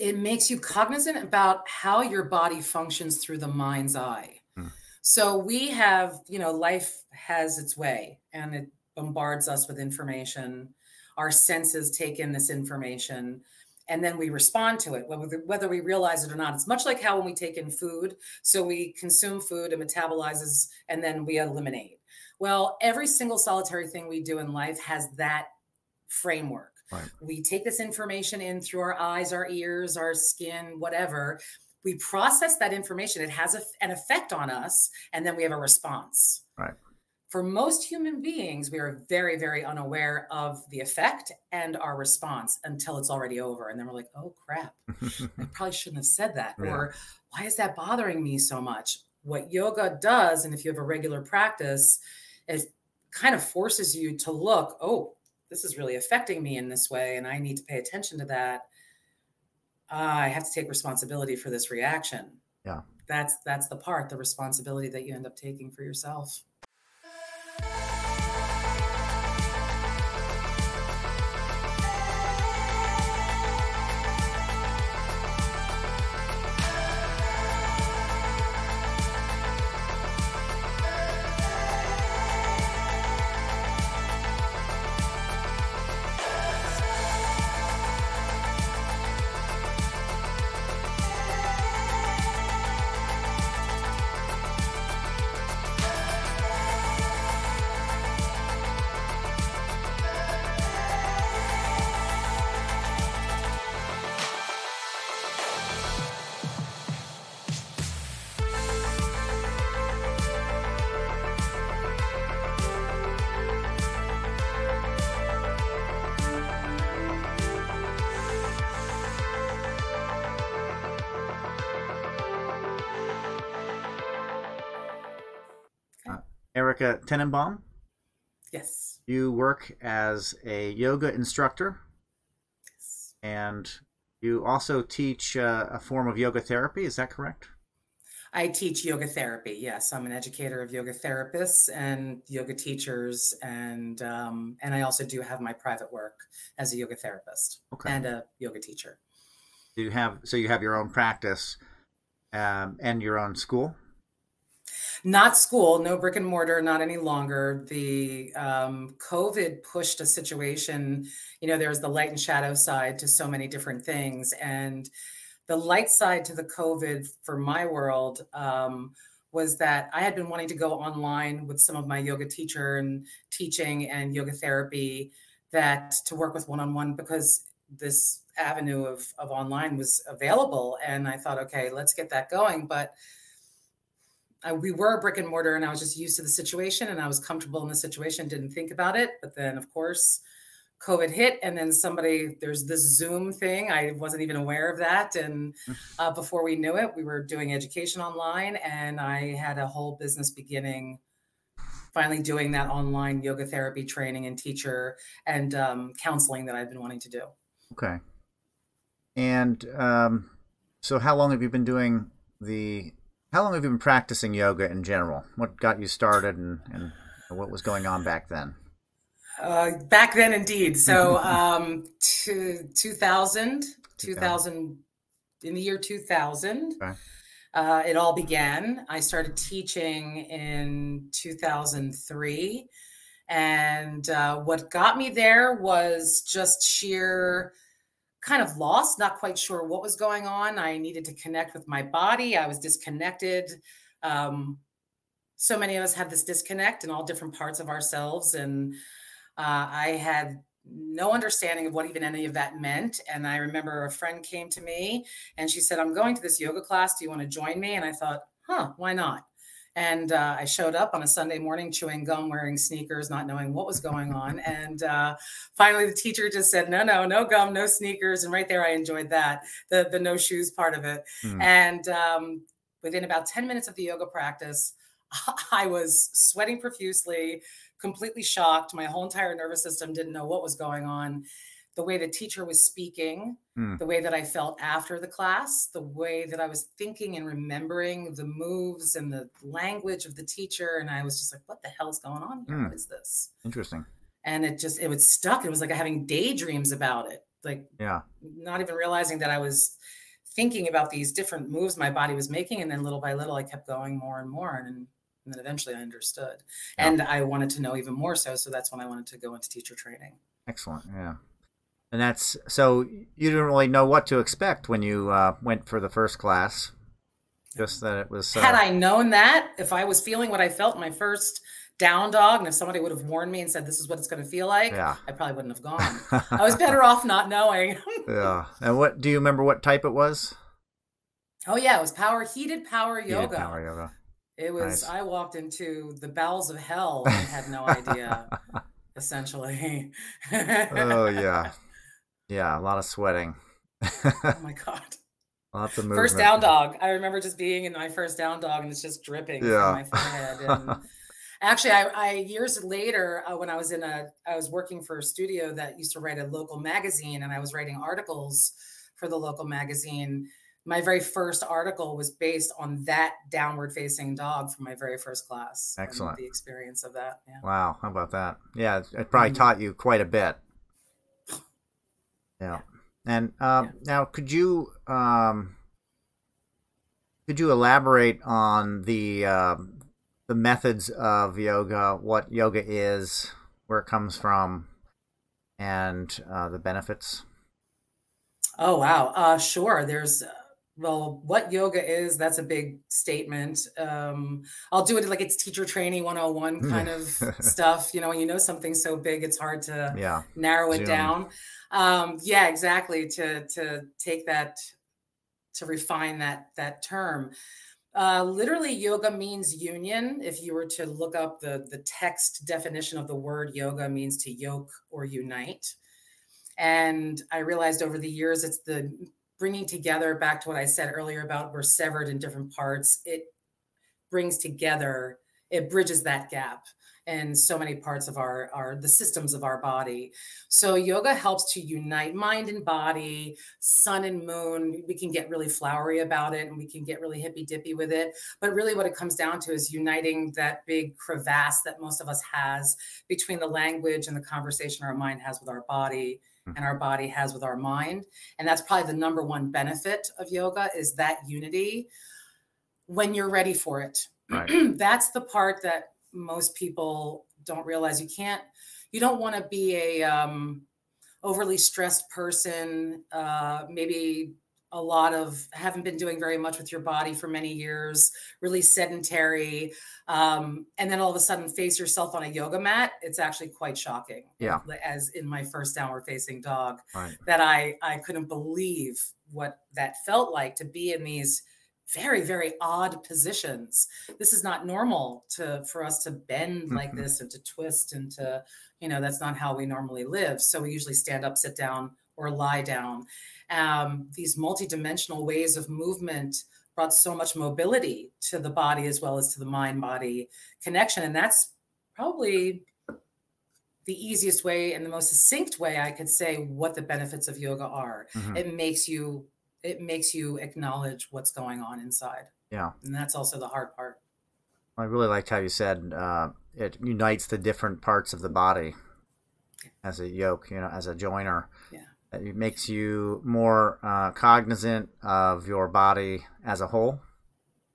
it makes you cognizant about how your body functions through the mind's eye. Hmm. So we have, you know, life has its way and it bombards us with information. Our senses take in this information and then we respond to it, whether, whether we realize it or not. It's much like how when we take in food, so we consume food, and metabolizes, and then we eliminate. Well, every single solitary thing we do in life has that framework. Right. We take this information in through our eyes, our ears, our skin, whatever. We process that information. It has a, an effect on us, and then we have a response. Right. For most human beings, we are very, very unaware of the effect and our response until it's already over. And then we're like, oh crap, I probably shouldn't have said that. Yeah. Or why is that bothering me so much? What yoga does, and if you have a regular practice, it kind of forces you to look, oh, this is really affecting me in this way and i need to pay attention to that uh, i have to take responsibility for this reaction. Yeah. That's that's the part the responsibility that you end up taking for yourself Erika Tenenbaum. Yes. You work as a yoga instructor. Yes. And you also teach uh, a form of yoga therapy. Is that correct? I teach yoga therapy. Yes, I'm an educator of yoga therapists and yoga teachers, and um, and I also do have my private work as a yoga therapist okay. and a yoga teacher. You have so you have your own practice um, and your own school not school, no brick and mortar, not any longer. The um, COVID pushed a situation, you know, there's the light and shadow side to so many different things. And the light side to the COVID for my world um, was that I had been wanting to go online with some of my yoga teacher and teaching and yoga therapy that to work with one on one because this avenue of, of online was available. And I thought, okay, let's get that going. But I, we were a brick and mortar and I was just used to the situation and I was comfortable in the situation, didn't think about it. But then, of course, COVID hit, and then somebody, there's this Zoom thing. I wasn't even aware of that. And mm. uh, before we knew it, we were doing education online, and I had a whole business beginning finally doing that online yoga therapy training and teacher and um, counseling that I've been wanting to do. Okay. And um, so, how long have you been doing the how long have you been practicing yoga in general? What got you started and, and what was going on back then? Uh, back then, indeed. So, um, to 2000, 2000, in the year 2000, okay. uh, it all began. I started teaching in 2003. And uh, what got me there was just sheer kind of lost, not quite sure what was going on. I needed to connect with my body. I was disconnected. Um, so many of us have this disconnect in all different parts of ourselves. And uh, I had no understanding of what even any of that meant. And I remember a friend came to me and she said, I'm going to this yoga class. Do you want to join me? And I thought, huh, why not? And uh, I showed up on a Sunday morning chewing gum, wearing sneakers, not knowing what was going on. And uh, finally, the teacher just said, "No, no, no gum, no sneakers." And right there, I enjoyed that the the no shoes part of it. Mm. And um, within about ten minutes of the yoga practice, I was sweating profusely, completely shocked. My whole entire nervous system didn't know what was going on the way the teacher was speaking, mm. the way that I felt after the class, the way that I was thinking and remembering the moves and the language of the teacher. And I was just like, what the hell is going on here? Mm. What is this? Interesting. And it just, it was stuck. It was like having daydreams about it. like yeah, not even realizing that I was thinking about these different moves my body was making, and then little by little, I kept going more and more, and, and then eventually I understood, yeah. and I wanted to know even more so. So that's when I wanted to go into teacher training. Excellent. Yeah. And that's so you didn't really know what to expect when you uh, went for the first class. Just that it was. Uh... Had I known that, if I was feeling what I felt in my first down dog, and if somebody would have warned me and said this is what it's going to feel like, yeah. I probably wouldn't have gone. I was better off not knowing. yeah. And what do you remember? What type it was? Oh yeah, it was power heated power yoga. Heated power yoga. It was. Nice. I walked into the bowels of hell and had no idea. essentially. oh yeah, yeah, a lot of sweating. oh my god. Lots of movement. First down dog. I remember just being in my first down dog and it's just dripping yeah. from my forehead. And actually, I, I years later uh, when I was in a, I was working for a studio that used to write a local magazine, and I was writing articles for the local magazine. My very first article was based on that downward facing dog from my very first class. Excellent. The experience of that. Yeah. Wow. How about that? Yeah. It probably mm-hmm. taught you quite a bit. Yeah. And um, yeah. now, could you um, could you elaborate on the uh, the methods of yoga, what yoga is, where it comes from, and uh, the benefits? Oh wow, uh, sure. There's well, what yoga is, that's a big statement. Um, I'll do it like it's teacher training 101 kind of stuff. You know, when you know something so big, it's hard to yeah. narrow it Zoom. down. Um, yeah, exactly. To to take that to refine that that term. Uh, literally, yoga means union. If you were to look up the the text definition of the word yoga, means to yoke or unite. And I realized over the years, it's the bringing together back to what I said earlier about we're severed in different parts. It brings together, it bridges that gap in so many parts of our, our the systems of our body so yoga helps to unite mind and body sun and moon we can get really flowery about it and we can get really hippy dippy with it but really what it comes down to is uniting that big crevasse that most of us has between the language and the conversation our mind has with our body. And our body has with our mind and that's probably the number one benefit of yoga is that unity when you're ready for it. Right. that's the part that most people don't realize. You can't you don't want to be a um, overly stressed person uh, maybe a lot of haven't been doing very much with your body for many years really sedentary um, and then all of a sudden face yourself on a yoga mat it's actually quite shocking. Yeah. As in my first downward facing dog right. that i i couldn't believe what that felt like to be in these very very odd positions. This is not normal to for us to bend mm-hmm. like this and to twist and to you know that's not how we normally live. So we usually stand up sit down or lie down um, these multidimensional ways of movement brought so much mobility to the body as well as to the mind body connection and that's probably the easiest way and the most succinct way i could say what the benefits of yoga are mm-hmm. it makes you it makes you acknowledge what's going on inside. Yeah. And that's also the hard part. I really liked how you said uh, it unites the different parts of the body as a yoke, you know, as a joiner. Yeah. It makes you more uh, cognizant of your body as a whole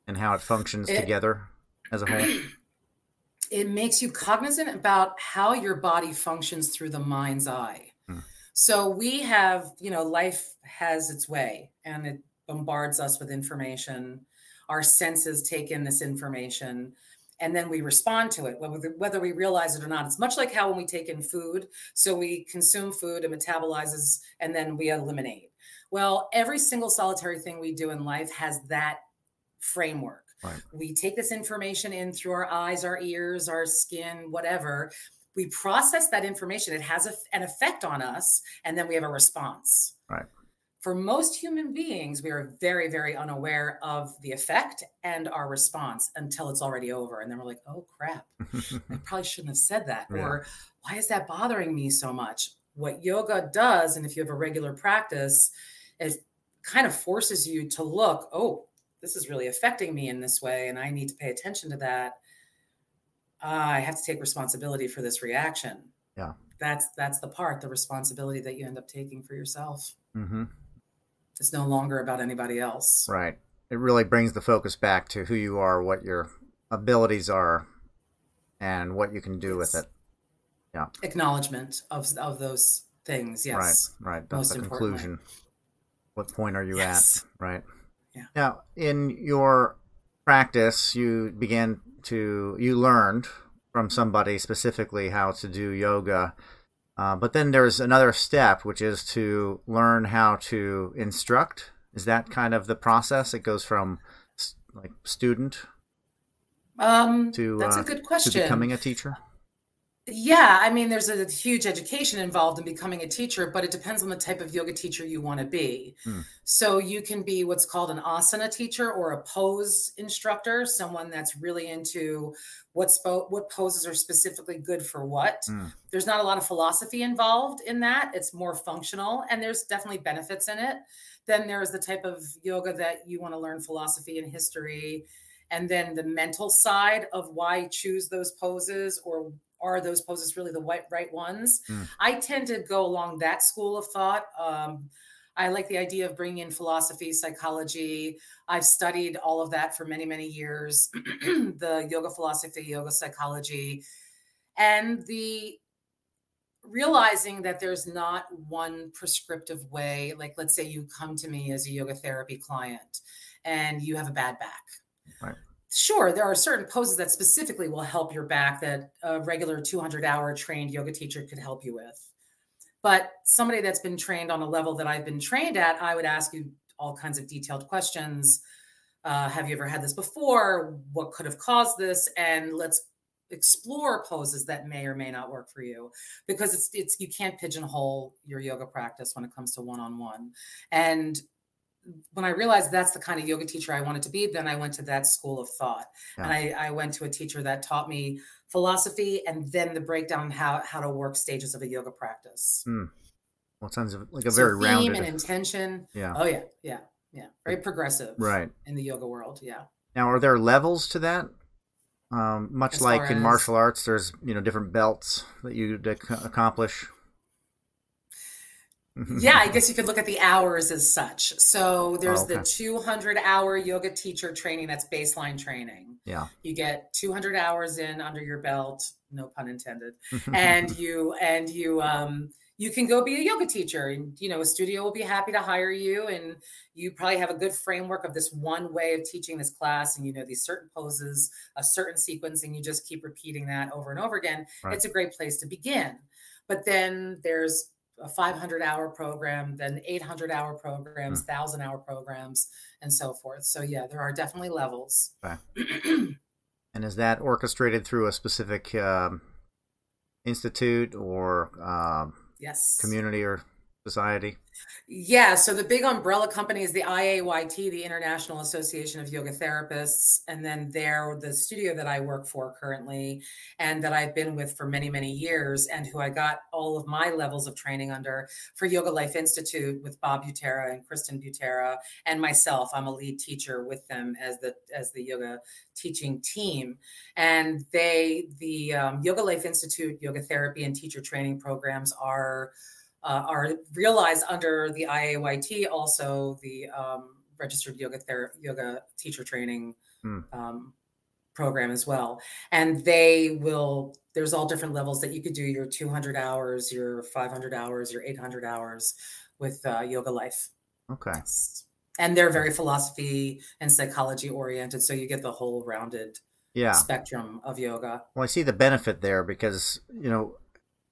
and how it functions it, together as a whole. It makes you cognizant about how your body functions through the mind's eye. Hmm. So we have, you know, life has its way and it bombards us with information. Our senses take in this information and then we respond to it, whether, whether we realize it or not. It's much like how when we take in food, so we consume food, it metabolizes, and then we eliminate. Well, every single solitary thing we do in life has that framework. Right. We take this information in through our eyes, our ears, our skin, whatever, we process that information it has a, an effect on us and then we have a response right for most human beings we are very very unaware of the effect and our response until it's already over and then we're like oh crap i probably shouldn't have said that yeah. or why is that bothering me so much what yoga does and if you have a regular practice it kind of forces you to look oh this is really affecting me in this way and i need to pay attention to that uh, I have to take responsibility for this reaction. Yeah. that's that's the part, the responsibility that you end up taking for yourself. Mm-hmm. It's no longer about anybody else. Right. It really brings the focus back to who you are, what your abilities are, and what you can do it's with it. Yeah. Acknowledgement of of those things. Yes. Right. Right. That's the conclusion. What point are you yes. at? Right. Yeah. Now, in your practice, you began to you learned from somebody specifically how to do yoga. Uh, but then there's another step, which is to learn how to instruct. Is that kind of the process? It goes from like student um, to that's uh, a good question. To becoming a teacher. Yeah, I mean, there's a huge education involved in becoming a teacher, but it depends on the type of yoga teacher you want to be. Hmm. So you can be what's called an asana teacher or a pose instructor, someone that's really into what spo- what poses are specifically good for what. Hmm. There's not a lot of philosophy involved in that. It's more functional, and there's definitely benefits in it. Then there's the type of yoga that you want to learn philosophy and history and then the mental side of why choose those poses or are those poses really the right, right ones? Mm. I tend to go along that school of thought. Um, I like the idea of bringing in philosophy, psychology. I've studied all of that for many, many years the yoga philosophy, yoga psychology, and the realizing that there's not one prescriptive way. Like, let's say you come to me as a yoga therapy client and you have a bad back. Sure there are certain poses that specifically will help your back that a regular 200 hour trained yoga teacher could help you with. But somebody that's been trained on a level that i've been trained at i would ask you all kinds of detailed questions. Uh, have you ever had this before? What could have caused this? And let's explore poses that may or may not work for you. Because it's it's you can't pigeonhole your yoga practice when it comes to one-on-one. And when I realized that's the kind of yoga teacher I wanted to be, then I went to that school of thought. Yeah. And I, I, went to a teacher that taught me philosophy and then the breakdown how how to work stages of a yoga practice. Mm. Well, it sounds like a so very theme rounded and intention. Yeah. Oh yeah, yeah, yeah. Very progressive. Right. In the yoga world, yeah. Now, are there levels to that? Um, much as like in as... martial arts, there's you know different belts that you accomplish. Yeah, I guess you could look at the hours as such. So there's oh, okay. the 200 hour yoga teacher training that's baseline training. Yeah. You get 200 hours in under your belt, no pun intended. and you and you um you can go be a yoga teacher and you know a studio will be happy to hire you and you probably have a good framework of this one way of teaching this class and you know these certain poses a certain sequence and you just keep repeating that over and over again right. it's a great place to begin but then there's a 500 hour program, then 800 hour programs, mm. 1,000 hour programs, and so forth. So, yeah, there are definitely levels. Okay. and is that orchestrated through a specific um, institute or um, yes community or society? Yeah, so the big umbrella company is the IAYT, the International Association of Yoga Therapists, and then there the studio that I work for currently and that I've been with for many many years and who I got all of my levels of training under for Yoga Life Institute with Bob Butera and Kristen Butera and myself. I'm a lead teacher with them as the as the yoga teaching team and they the um, Yoga Life Institute yoga therapy and teacher training programs are uh, are realized under the IAYT, also the um, registered yoga ther- yoga teacher training hmm. um, program as well. And they will. There's all different levels that you could do your 200 hours, your 500 hours, your 800 hours with uh, Yoga Life. Okay. And they're very philosophy and psychology oriented, so you get the whole rounded yeah. spectrum of yoga. Well, I see the benefit there because you know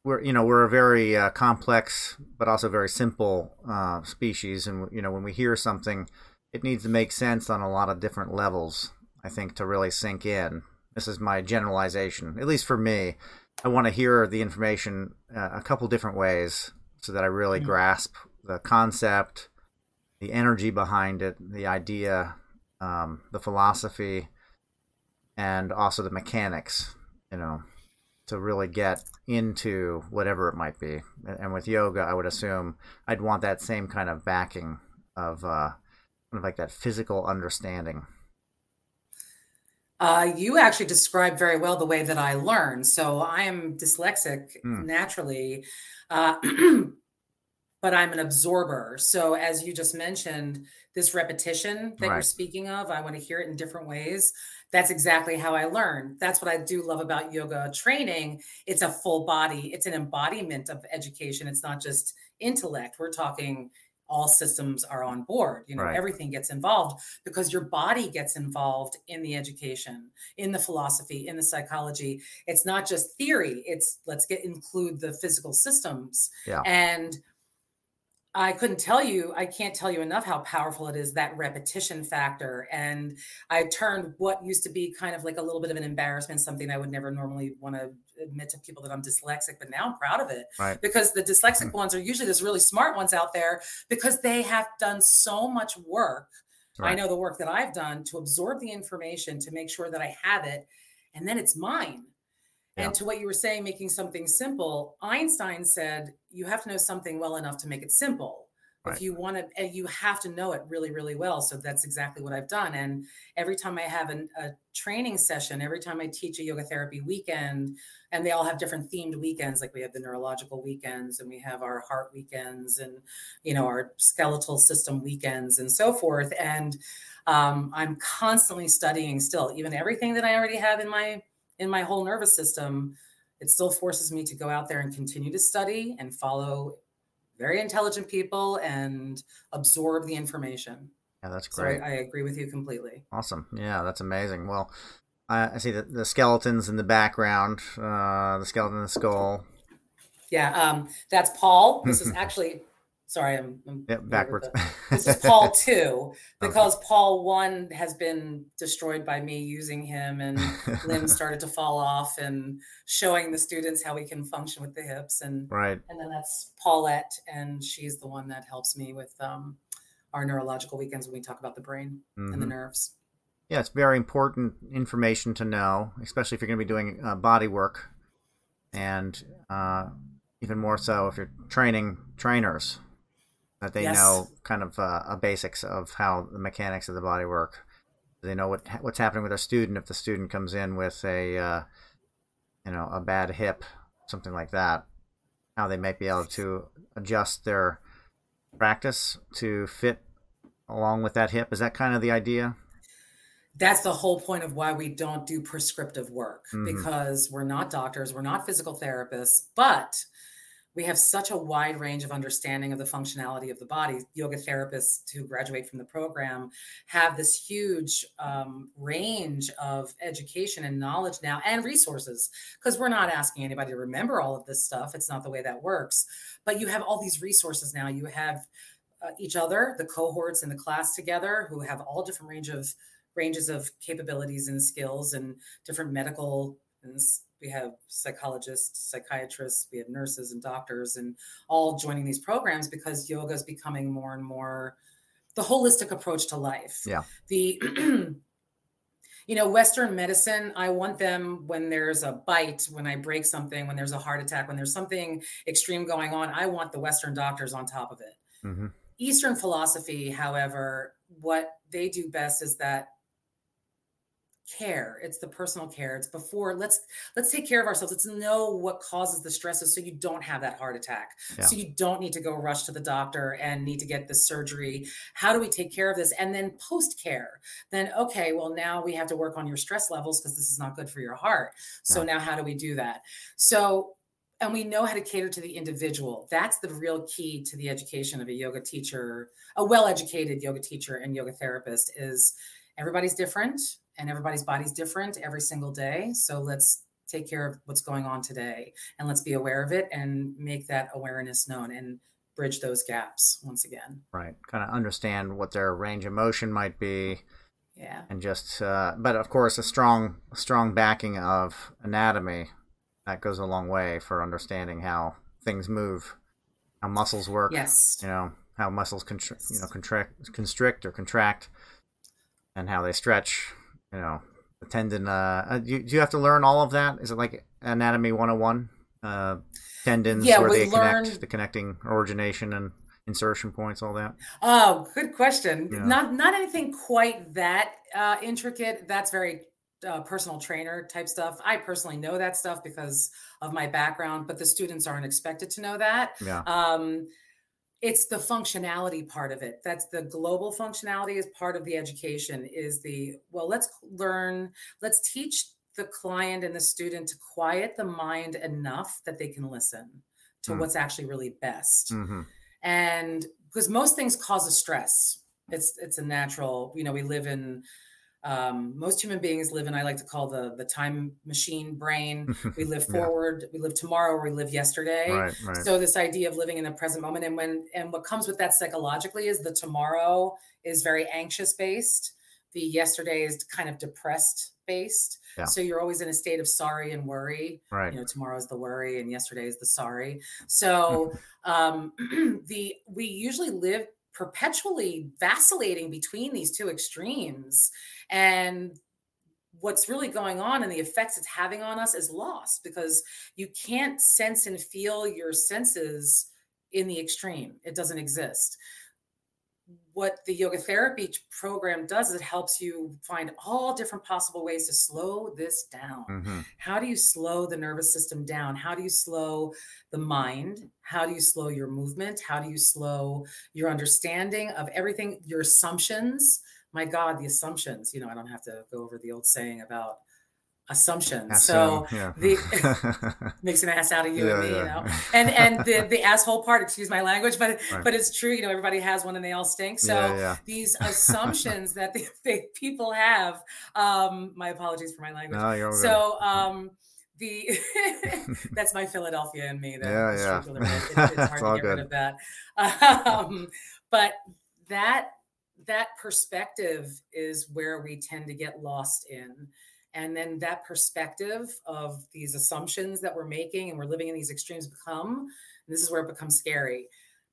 we're you know we're a very uh, complex but also very simple uh, species, and you know when we hear something, it needs to make sense on a lot of different levels. I think to really sink in. This is my generalization, at least for me. I want to hear the information uh, a couple different ways so that I really mm-hmm. grasp the concept, the energy behind it, the idea, um, the philosophy, and also the mechanics. You know, to really get into whatever it might be. And with yoga, I would assume I'd want that same kind of backing of uh, kind of like that physical understanding. Uh, you actually described very well the way that I learn. So I am dyslexic mm. naturally, uh, but I'm an absorber. So as you just mentioned, this repetition that right. you're speaking of, I want to hear it in different ways. That's exactly how I learn. That's what I do love about yoga training. It's a full body, it's an embodiment of education. It's not just intellect. We're talking all systems are on board you know right. everything gets involved because your body gets involved in the education in the philosophy in the psychology it's not just theory it's let's get include the physical systems yeah. and I couldn't tell you, I can't tell you enough how powerful it is that repetition factor. And I turned what used to be kind of like a little bit of an embarrassment, something I would never normally want to admit to people that I'm dyslexic, but now I'm proud of it right. because the dyslexic mm-hmm. ones are usually those really smart ones out there because they have done so much work. Right. I know the work that I've done to absorb the information to make sure that I have it and then it's mine. Yeah. And to what you were saying, making something simple, Einstein said you have to know something well enough to make it simple. Right. If you want to, you have to know it really, really well. So that's exactly what I've done. And every time I have an, a training session, every time I teach a yoga therapy weekend, and they all have different themed weekends, like we have the neurological weekends and we have our heart weekends and, you know, our skeletal system weekends and so forth. And um, I'm constantly studying still, even everything that I already have in my in my whole nervous system, it still forces me to go out there and continue to study and follow very intelligent people and absorb the information. Yeah, that's great. So I, I, agree with you completely. Awesome. Yeah, that's amazing. Well, I, I see the, the skeletons in the background, uh, the skeleton in the skull. Yeah, um, that's Paul. This is actually sorry, I'm, I'm yep, backwards. this is Paul two because okay. Paul one has been destroyed by me using him, and limbs started to fall off, and showing the students how we can function with the hips, and right, and then that's Paulette, and she's the one that helps me with um, our neurological weekends when we talk about the brain mm-hmm. and the mm-hmm. nerves. Yeah, it's very important information to know, especially if you're going to be doing uh, body work, and uh, even more so if you're training trainers that they yes. know kind of uh, a basics of how the mechanics of the body work. They know what what's happening with a student if the student comes in with a uh, you know a bad hip, something like that. How they might be able to adjust their practice to fit along with that hip. Is that kind of the idea? That's the whole point of why we don't do prescriptive work mm-hmm. because we're not doctors, we're not physical therapists, but we have such a wide range of understanding of the functionality of the body. Yoga therapists who graduate from the program have this huge um, range of education and knowledge now and resources because we're not asking anybody to remember all of this stuff. It's not the way that works. But you have all these resources now. You have uh, each other, the cohorts in the class together who have all different range of ranges of capabilities and skills and different medical and we have psychologists, psychiatrists, we have nurses and doctors, and all joining these programs because yoga is becoming more and more the holistic approach to life. Yeah. The you know, Western medicine, I want them when there's a bite, when I break something, when there's a heart attack, when there's something extreme going on, I want the Western doctors on top of it. Mm-hmm. Eastern philosophy, however, what they do best is that care it's the personal care it's before let's let's take care of ourselves let's know what causes the stresses so you don't have that heart attack. Yeah. so you don't need to go rush to the doctor and need to get the surgery. How do we take care of this? And then post care then okay well now we have to work on your stress levels because this is not good for your heart. So yeah. now how do we do that? So and we know how to cater to the individual. That's the real key to the education of a yoga teacher a well educated yoga teacher and yoga therapist is everybody's different and everybody's body's different every single day. So let's take care of what's going on today and let's be aware of it and make that awareness known and bridge those gaps once again. Right. Kind of understand what their range of motion might be. Yeah. And just, uh, but of course, a strong, strong backing of anatomy that goes a long way for understanding how things move, how muscles work. Yes. You know how muscles contr- you know contract, constrict or contract, and how they stretch you know, the tendon. Uh, uh, do, you, do you have to learn all of that? Is it like anatomy 101? Uh, tendons yeah, where they learned... connect, the connecting origination and insertion points, all that? Oh, good question. Yeah. Not not anything quite that uh, intricate. That's very uh, personal trainer type stuff. I personally know that stuff because of my background, but the students aren't expected to know that. Yeah. Um, it's the functionality part of it. That's the global functionality is part of the education is the, well, let's learn, let's teach the client and the student to quiet the mind enough that they can listen to mm. what's actually really best. Mm-hmm. And because most things cause a stress. It's it's a natural, you know, we live in um, most human beings live in i like to call the the time machine brain. We live forward yeah. we live tomorrow we live yesterday. Right, right. so this idea of living in the present moment and when and what comes with that psychologically is the tomorrow is very anxious based the yesterday is kind of depressed based yeah. so you're always in a state of sorry and worry. Right. You know tomorrow's the worry and yesterday is the sorry. So um the we usually live perpetually vacillating between these two extremes. And what's really going on and the effects it's having on us is lost because you can't sense and feel your senses in the extreme. It doesn't exist what the yoga therapy program does is it helps you find all different possible ways to slow this down. Mm-hmm. How do you slow the nervous system down? How do you slow the mind? How do you slow your movement? How do you slow your understanding of everything, your assumptions? My God, the assumptions. You know, I don't have to go over the old saying about assumptions. So yeah. the makes an ass out of you yeah, and me, yeah. you know. And and the the asshole part, excuse my language, but Right. but it's true. You know, everybody has one and they all stink. So these assumptions that the, the people have. Um, my apologies for my language. No, So um, the that's my Philadelphia and me. That Yeah, yeah. it- it's hard to get rid good. of that. Um, but that that perspective is where we tend to get lost in. And then that perspective of these assumptions that we're making and we're living in these extremes become, and this is where it becomes scary.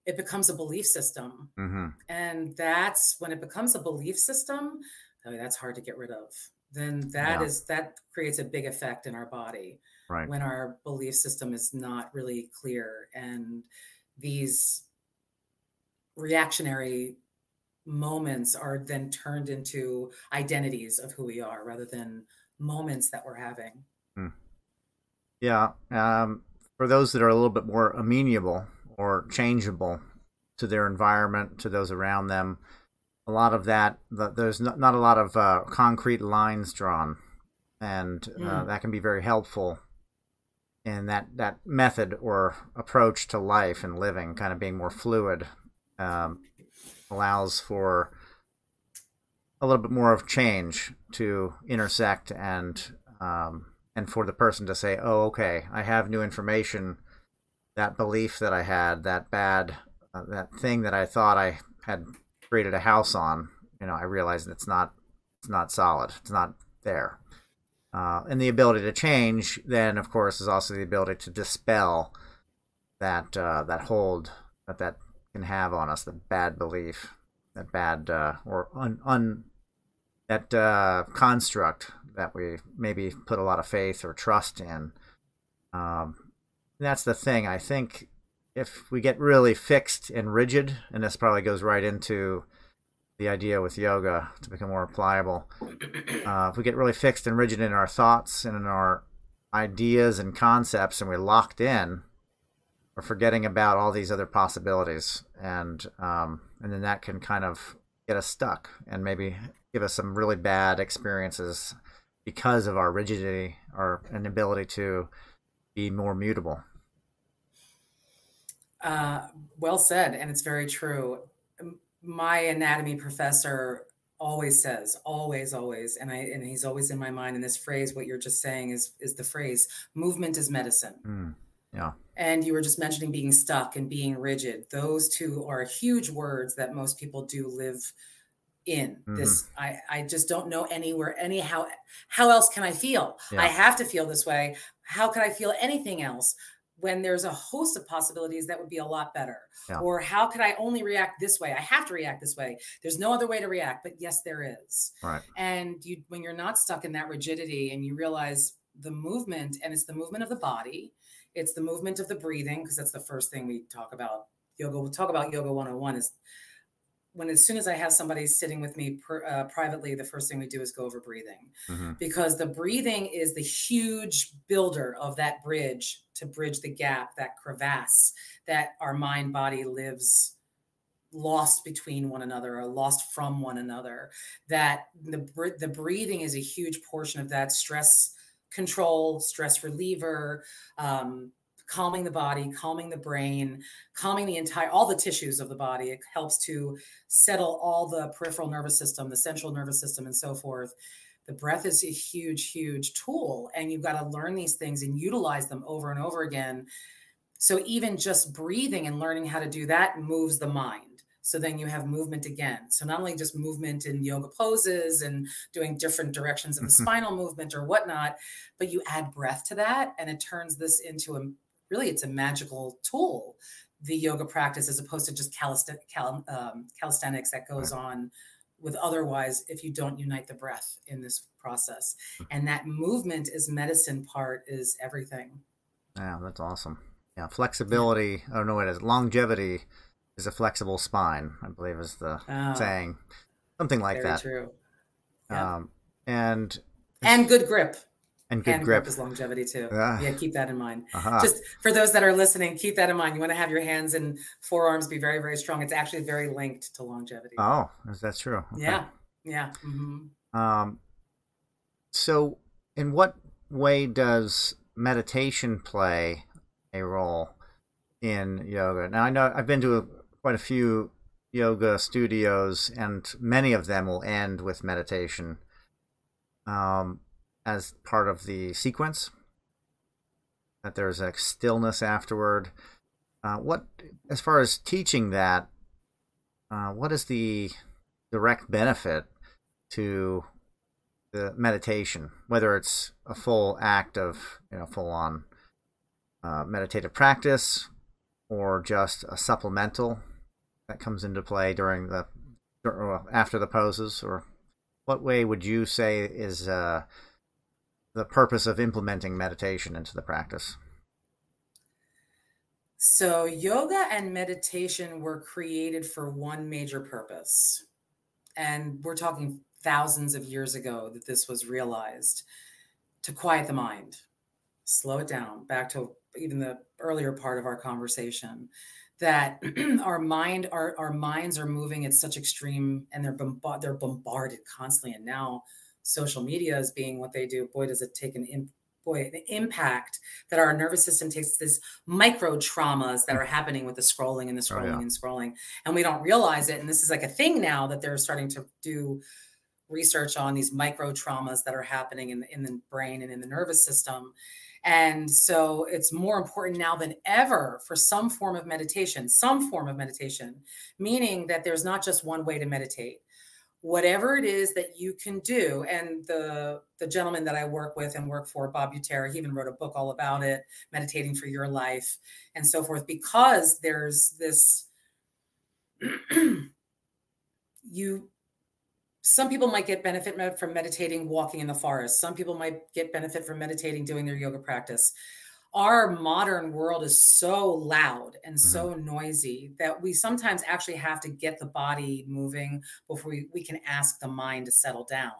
It becomes a belief system. hmm And that's when it becomes a belief system, oh, that's hard to get rid of. Then that Yeah. is that creates a big effect in our body Right. when our belief system is not really clear and these reactionary moments are then turned into identities of who we are rather than moments that we're having Yeah. Um, for those that are a little bit more amenable or changeable to their environment, to those around them, a lot of that, the, there's not, not a lot of uh, concrete lines drawn. And uh, Mm. that can be very helpful in that, that method or approach to life and living, kind of being more fluid, um, allows for a little bit more of change to intersect and um, and for the person to say, "Oh, okay, I have new information. That belief that I had, that bad, uh, that thing that I thought I had created a house on, you know, I realized it's not, it's not solid. It's not there." Uh, and the ability to change, then, of course, is also the ability to dispel that uh, that hold that that can have on us, the bad belief, that bad uh, or un, un that uh, construct that we maybe put a lot of faith or trust in. Um, that's the thing. I think if we get really fixed and rigid, and this probably goes right into the idea with yoga to become more pliable. Uh, if we get really fixed and rigid in our thoughts and in our ideas and concepts, and we're locked in, we're forgetting about all these other possibilities, and um, and then that can kind of get us stuck and maybe give us some really bad experiences because of our rigidity or inability to be more mutable. Uh, well said, and it's very true. My anatomy professor always says, always, always, and I and he's always in my mind. And this phrase, what you're just saying, is is the phrase "movement is medicine." Mm, yeah, And you were just mentioning being stuck and being rigid. Those two are huge words that most people do live in. This mm-hmm. I I just don't know anywhere anyhow. How else can I feel? Yeah. I have to feel this way. How could I feel anything else? When there's a host of possibilities that would be a lot better. Yeah. Or how could I only react this way? I have to react this way. There's no other way to react, but yes, there is. right. And you when you're not stuck in that rigidity and you realize the movement and it's the movement of the body, it's the movement of the breathing, because that's the first thing we talk about. Yoga, we'll talk about yoga 101 is when as soon as I have somebody sitting with me per, uh, privately, the first thing we do is go over breathing mm-hmm. because the breathing is the huge builder of that bridge to bridge the gap, that crevasse that our mind body lives lost between one another or lost from one another. That the the breathing is a huge portion of that stress control, stress reliever. Um, calming the body, calming the brain, calming the entire all the tissues of the body. It helps to settle all the peripheral nervous system, the central nervous system, and so forth. The breath is a huge, huge tool, and you've got to learn these things and utilize them over and over again. So even just breathing and learning how to do that moves the mind. So then you have movement again. So not only just movement in yoga poses and doing different directions of the mm-hmm. spinal movement or whatnot, but you add breath to that, and it turns this into a really it's a magical tool the yoga practice as opposed to just calist- cal- um, calisthenics that goes on with otherwise if you don't unite the breath in this process. Hmm. and that movement is medicine part is everything. Yeah that's awesome. Yeah flexibility yeah. i don't know what it is longevity is a flexible spine i believe is the oh, saying. Something like that. true. Um, and and good grip and good grip. grip is longevity too. Yeah. yeah, keep that in mind. Uh-huh. Just for those that are listening, keep that in mind. You want to have your hands and forearms be very, very strong. It's actually very linked to longevity. Oh, that's true. Okay. Yeah, yeah. Mm-hmm. Um, so, in what way does meditation play a role in yoga? Now, I know I've been to a, quite a few yoga studios, and many of them will end with meditation. Um, as part of the sequence. That there's a stillness afterward. Uh, what, as far as teaching that, uh, what is the direct benefit to the meditation? Whether it's a full act of, you know, full on uh, meditative practice, or just a supplemental that comes into play during the after the poses, or what way would you say is uh, the purpose of implementing meditation into the practice? So, yoga and meditation were created for one major purpose. And we're talking thousands of years ago that this was realized to quiet the mind, slow it down, back to even the earlier part of our conversation that our mind our, our minds are moving at such extreme and they're bombarded they're bombarded constantly and now social media as being what they do, boy, does it take an in, boy the impact that our nervous system takes this micro traumas that are happening with the scrolling and the scrolling oh, yeah. and scrolling, and we don't realize it. And this is like a thing now that they're starting to do research on these micro traumas that are happening in the, in the brain and in the nervous system. And so it's more important now than ever for some form of meditation, some form of meditation, meaning that there's not just one way to meditate whatever it is that you can do. And the the gentleman that i work with and work for bob Butera, he even wrote a book all about it meditating for your life and so forth because there's this you some people might get benefit from meditating walking in the forest. Some people might get benefit from meditating doing their yoga practice our modern world is so loud and mm-hmm. so noisy that we sometimes actually have to get the body moving before we, we can ask the mind to settle down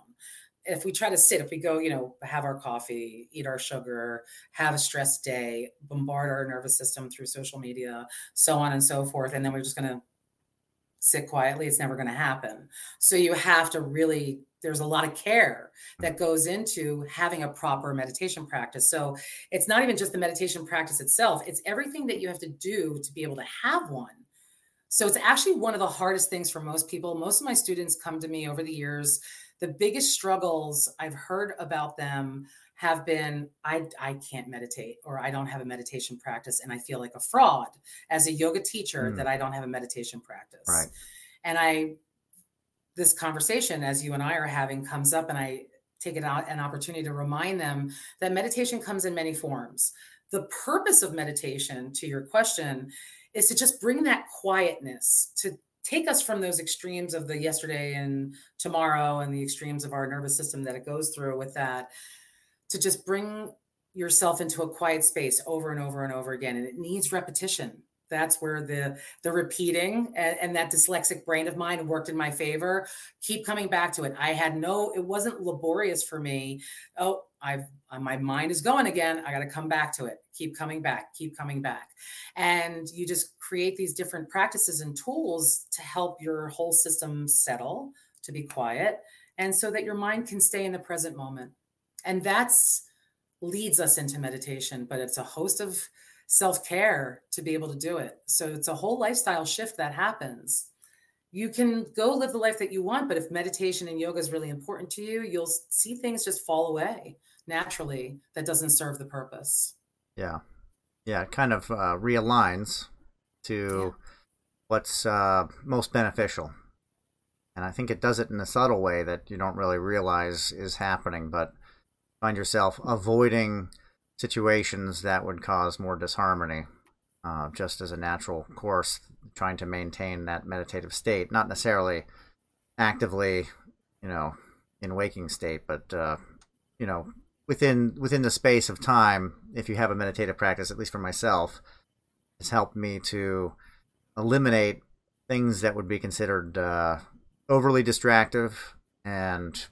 if we try to sit, if we go, you know, have our coffee, eat our sugar, have a stressed day, bombard our nervous system through social media, so on and so forth, and then we're just going to sit quietly, it's never going to happen. So you have to really there's a lot of care hmm. that goes into having a proper meditation practice. So it's not even just the meditation practice itself, it's everything that you have to do to be able to have one. So it's actually one of the hardest things for most people. Most of my students come to me over the years. The biggest struggles I've heard about them have been I, I can't meditate or I don't have a meditation practice and I feel like a fraud as a yoga teacher mm. that I don't have a meditation practice. Right. And I this conversation as you and I are having comes up and I take it out an opportunity to remind them that meditation comes in many forms. The purpose of meditation, to your question, is to just bring that quietness to take us from those extremes of the yesterday and tomorrow and the extremes of our nervous system that it goes through with that to just bring yourself into a quiet space over and over and over again and it needs repetition. That's where the the repeating and, and, that dyslexic brain of mine worked in my favor. Keep coming back to it. I had no it wasn't laborious for me. Oh i've uh, my mind is going again. I got to come back to it. Keep coming back. Keep coming back. And you just create these different practices and tools to help your whole system settle to be quiet and so that your mind can stay in the present moment and that's leads us into meditation but it's a host of self care to be able to do it. So it's a whole lifestyle shift that happens. You can go live the life that you want, but if meditation and yoga is really important to you, you'll see things just fall away naturally that doesn't serve the purpose. Yeah. Yeah. It kind of uh, realigns to yeah. what's uh, most beneficial. And I think it does it in a subtle way that you don't really realize is happening, but find yourself avoiding situations that would cause more disharmony, uh, just as a natural course, trying to maintain that meditative state, not necessarily actively, you know, in waking state, but uh, you know, within within the space of time, if you have a meditative practice, at least for myself, it's helped me to eliminate things that would be considered uh, overly distractive and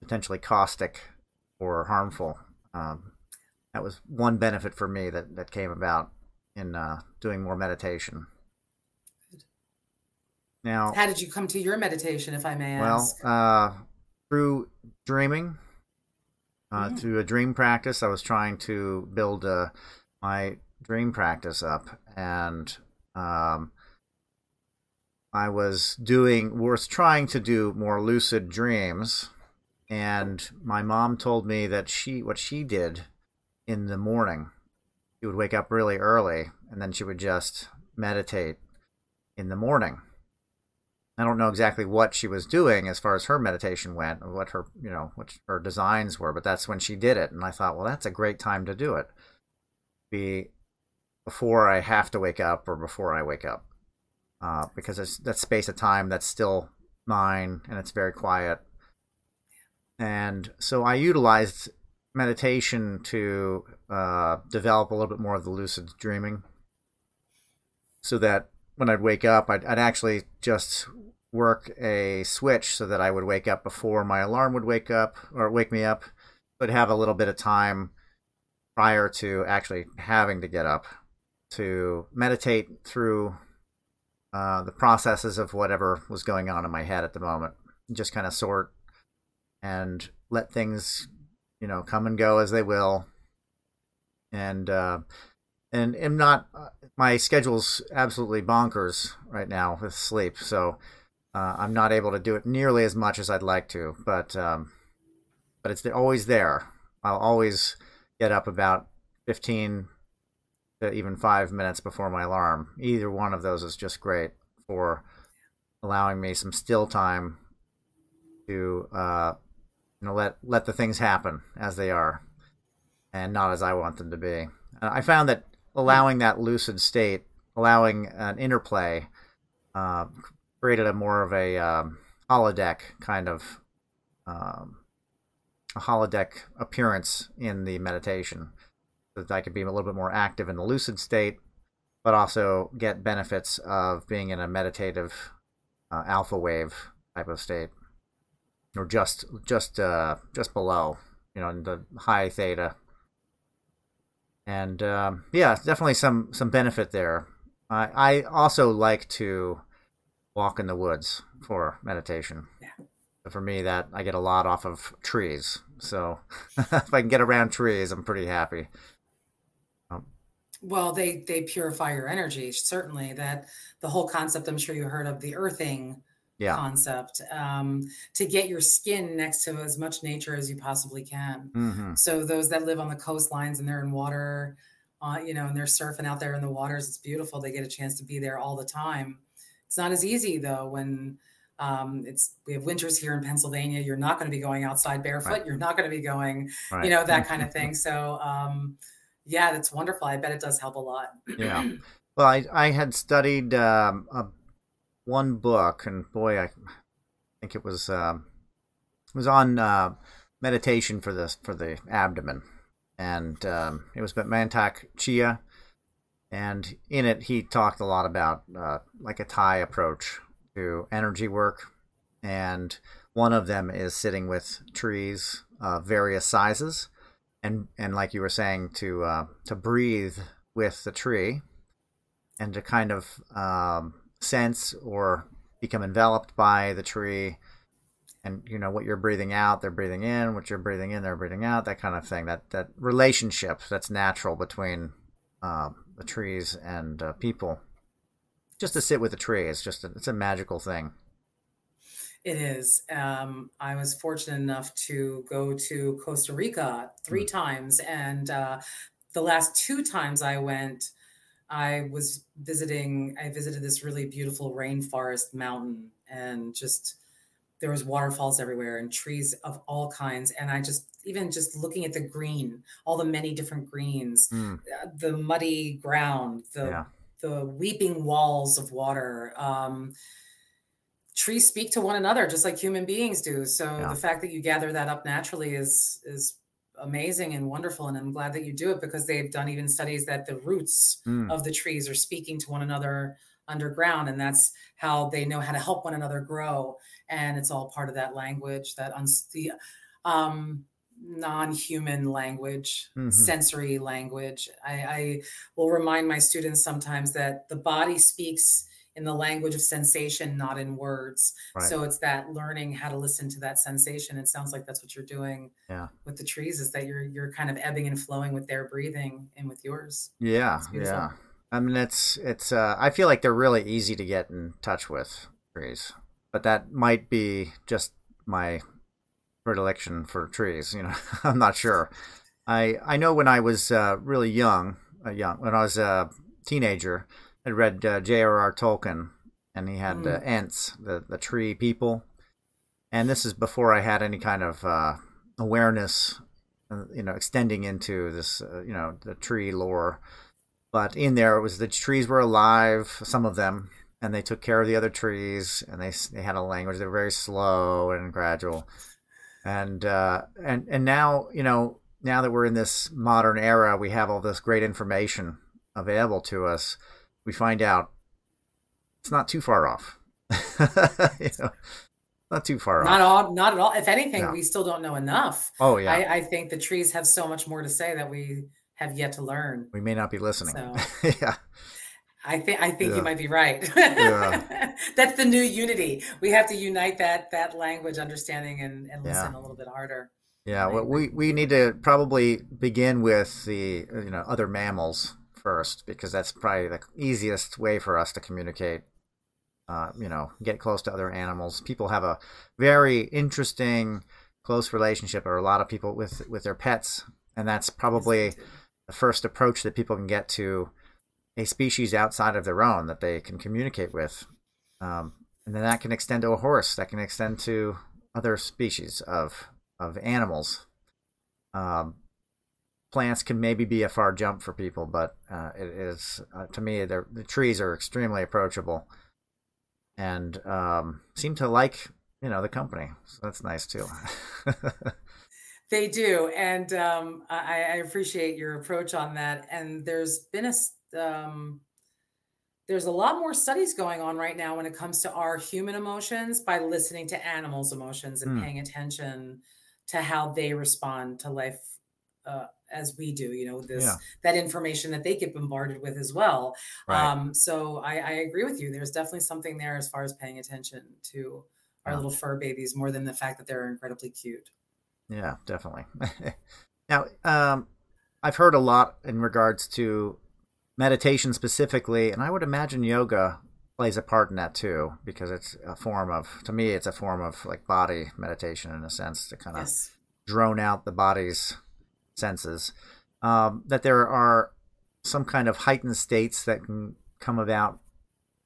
potentially caustic or harmful. Um, that was one benefit for me that, that came about in uh, doing more meditation. Now, how did you come to your meditation, if I may ask? Well, uh, through dreaming, uh, mm. through a dream practice, I was trying to build uh, my dream practice up, and um, I was doing was trying to do more lucid dreams. And my mom told me that she what she did in the morning. She would wake up really early and then she would just meditate in the morning. I don't know exactly what she was doing as far as her meditation went, or what her, you know, what her designs were, but that's when she did it. And I thought, well, that's a great time to do it. Be before I have to wake up or before I wake up, uh, because it's that space of time that's still mine and it's very quiet. And so I utilized meditation to uh, develop a little bit more of the lucid dreaming so that when I'd wake up, I'd, I'd, actually just work a switch so that I would wake up before my alarm would wake up or wake me up, but have a little bit of time prior to actually having to get up to meditate through uh, the processes of whatever was going on in my head at the moment. Just kind of sort and let things you know, come and go as they will. And uh, and am not my schedule's absolutely bonkers right now with sleep, so uh, I'm not able to do it nearly as much as I'd like to. But um, but it's always there. I'll always get up about 15 to even five minutes before my alarm. Either one of those is just great for allowing me some still time to uh, you know, let let the things happen as they are, and not as I want them to be. I found that allowing that lucid state, allowing an interplay, uh, created a more of a um, holodeck kind of um, a holodeck appearance in the meditation, so that I could be a little bit more active in the lucid state, but also get benefits of being in a meditative uh, alpha wave type of state or just just uh, just below, you know, in the high theta. And um, yeah, definitely some some benefit there. I I also like to walk in the woods for meditation. Yeah. For me, that I get a lot off of trees. So if I can get around trees, I'm pretty happy. Um, well, they they purify your energy. Certainly, that the whole concept. I'm sure you heard of the earthing yeah. concept um, to get your skin next to as much nature as you possibly can. Mm-hmm. So those that live on the coastlines and they're in water, uh, you know, and they're surfing out there in the waters, it's beautiful. They get a chance to be there all the time. It's not as easy though when um, it's we have winters here in Pennsylvania. You're not going to be going outside barefoot. Right. You're not going to be going, right. you know, that kind of thing. So um, yeah, that's wonderful. I bet it does help a lot. yeah. Well, I, I had studied um, a one book, and boy, I think it was uh, it was on uh, meditation for the for the abdomen, and um, it was by Mantak Chia, and in it he talked a lot about uh, like a Thai approach to energy work, and one of them is sitting with trees of various sizes, and and like you were saying to uh, to breathe with the tree, and to kind of um, sense or become enveloped by the tree and you know what you're breathing out they're breathing in what you're breathing in they're breathing out that kind of thing that that relationship that's natural between um, the trees and uh, people. Just to sit with a tree is just a, it's a magical thing. It is. Um, I was fortunate enough to go to Costa Rica three mm. times, and uh, the last two times I went, I was visiting. I visited this really beautiful rainforest mountain, and just there was waterfalls everywhere and trees of all kinds. And I just even just looking at the green, all the many different greens, mm. the muddy ground, the yeah. the weeping walls of water. Um, trees speak to one another just like human beings do. So yeah. the fact that you gather that up naturally is is amazing and wonderful and i'm glad that you do it because they've done even studies that the roots mm. of the trees are speaking to one another underground and that's how they know how to help one another grow and it's all part of that language that the um, non-human language mm-hmm. sensory language I, I will remind my students sometimes that the body speaks in the language of sensation not in words right. so it's that learning how to listen to that sensation it sounds like that's what you're doing yeah. with the trees is that you're you're kind of ebbing and flowing with their breathing and with yours yeah yeah i mean it's it's uh i feel like they're really easy to get in touch with trees but that might be just my predilection for trees. You know, I'm not sure. I I know when I was uh, really young, uh, young when I was a teenager, I read uh, J.R.R. Tolkien, and he had mm. Ents, the the tree people, and this is before I had any kind of uh, awareness, uh, you know, extending into this, uh, you know, the tree lore. But in there, it was the trees were alive, some of them, and they took care of the other trees, and they they had a language. They were very slow and gradual and uh, and and now you know now that we're in this modern era, we have all this great information available to us. We find out it's not too far off. you know, not too far not off. all, not at all. If anything, no. we still don't know enough. Oh yeah, I, I, think the trees have so much more to say that we have yet to learn. We may not be listening. So. yeah. I think I think yeah. you might be right. yeah. That's the new unity. We have to unite that that language understanding and, and listen yeah. a little bit harder. Yeah, well, we we need to probably begin with the you know other mammals first because that's probably the easiest way for us to communicate. Uh, you know, get close to other animals. People have a very interesting close relationship, or a lot of people with with their pets, and that's probably the first approach that people can get to a species outside of their own that they can communicate with. Um, and then that can extend to a horse, that can extend to other species of, of animals. Um, plants can maybe be a far jump for people, but uh, it is, uh, to me, the trees are extremely approachable and um, seem to like, you know, the company. So that's nice too. They do, and um, I, I, appreciate your approach on that. And there's been a um, there's a lot more studies going on right now when it comes to our human emotions by listening to animals' emotions and mm. paying attention to how they respond to life uh, as we do. You know, this yeah. that information that they get bombarded with as well. Right. Um, so I, I, agree with you. There's definitely something there as far as paying attention to our yeah. little fur babies more than the fact that they're incredibly cute. Yeah, definitely. now, um, I've heard a lot in regards to meditation specifically, and I would imagine yoga plays a part in that too because it's a form of to me it's a form of like body meditation in a sense to kind of yes. drone out the body's senses um, that there are some kind of heightened states that can come about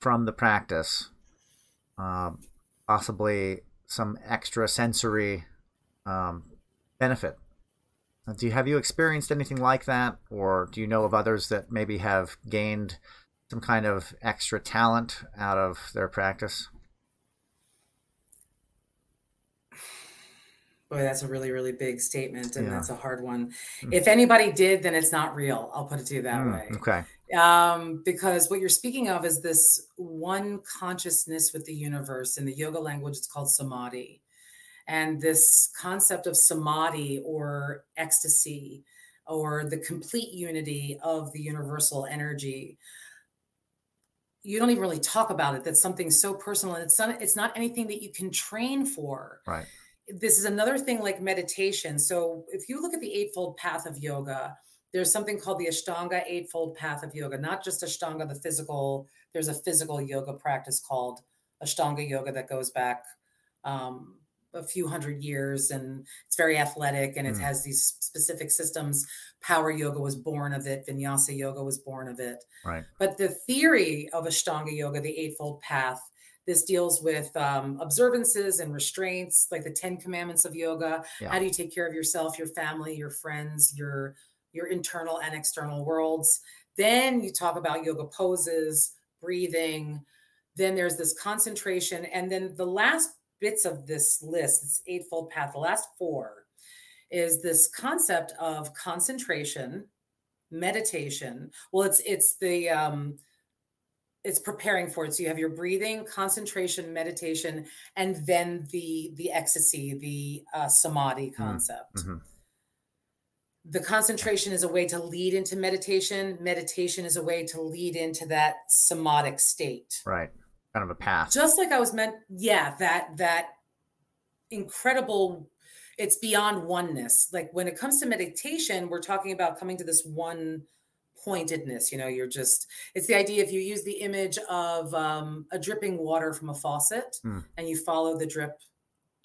from the practice um, possibly some extra sensory um, benefit do you have you experienced anything like that, or do you know of others that maybe have gained some kind of extra talent out of their practice? Boy, that's a really, really big statement, and yeah. that's a hard one. Mm. If anybody did, then it's not real. I'll put it to you that mm, way. Okay. Um, because what you're speaking of is this one consciousness with the universe. In the yoga language, it's called samadhi. And this concept of samadhi or ecstasy or the complete unity of the universal energy you don't even really talk about it that's something so personal and it's not it's not anything that you can train for right this is another thing like meditation. So if you look at the eightfold path of yoga there's something called the ashtanga eightfold path of yoga not just ashtanga the physical there's a physical yoga practice called ashtanga yoga that goes back um, a few hundred years and it's very athletic and it mm. has these specific systems. Power yoga was born of it vinyasa yoga was born of it. Right. But the theory of ashtanga yoga the eightfold path this deals with um, observances and restraints like the 10 commandments of yoga yeah. how do you take care of yourself your family your friends your your internal and external worlds then you talk about yoga poses breathing then there's this concentration and then the last bits of this list, this eightfold path, the last four, is this concept of concentration, meditation. Well, it's it's the um, it's preparing for it. So you have your breathing, concentration, meditation, and then the the ecstasy, the uh, samadhi mm-hmm. concept. Mm-hmm. The concentration is a way to lead into meditation. Meditation is a way to lead into that samadhic state. Right kind of a path. Just like I was meant, yeah, that that incredible it's beyond oneness. Like when it comes to meditation, we're talking about coming to this one pointedness. You know, you're just, it's the idea if you use the image of um, a dripping water from a faucet mm. and you follow the drip,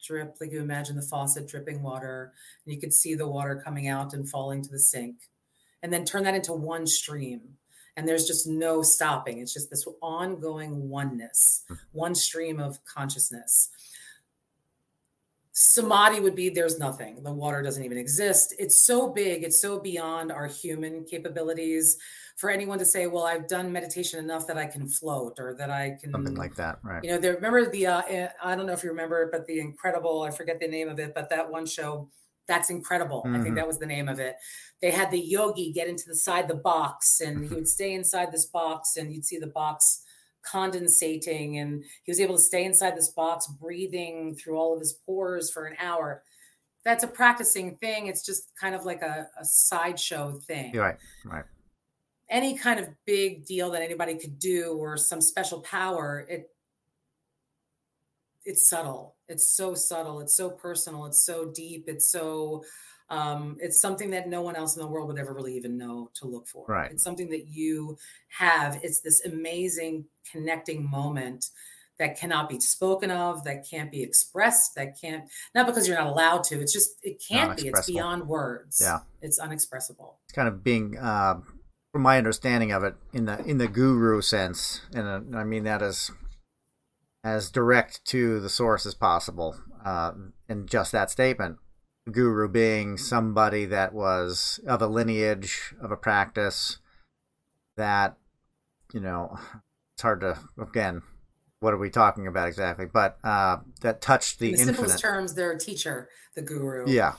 drip, like you imagine the faucet dripping water, and you could see the water coming out and falling to the sink, and then turn that into one stream and there's just no stopping. It's just this ongoing oneness, hmm. one stream of consciousness. Samadhi would be there's nothing. The water doesn't even exist. It's so big, it's so beyond our human capabilities. For anyone to say, "Well, I've done meditation enough that I can float," or that I can something like that, right? You know, there. Remember the uh, eh, I don't know if you remember it, but the incredible I forget the name of it, but that one show that's incredible. Mm-hmm. I think mm-hmm. that was the name of it. They had the yogi get into the side the box and he would stay inside this box and you'd see the box condensating and he was able to stay inside this box breathing through all of his pores for an hour. That's a practicing thing. It's just kind of like a, a sideshow thing. Right, right. Any kind of big deal that anybody could do or some special power, it it's subtle it's so subtle it's so personal it's so deep it's so um, it's something that no one else in the world would ever really even know to look for right it's something that you have it's this amazing connecting moment that cannot be spoken of that can't be expressed that can't not because you're not allowed to it's just it can't be it's beyond words. Yeah. It's unexpressible. It's kind of being uh, from my understanding of it in the in the guru sense and uh, i mean that is as direct to the source as possible uh, in just that statement. Guru being somebody that was of a lineage, of a practice that, you know, hard to, again, what are we talking about exactly? But uh, that touched the, in the infinite. simplest terms, they're teacher, the guru. Yeah.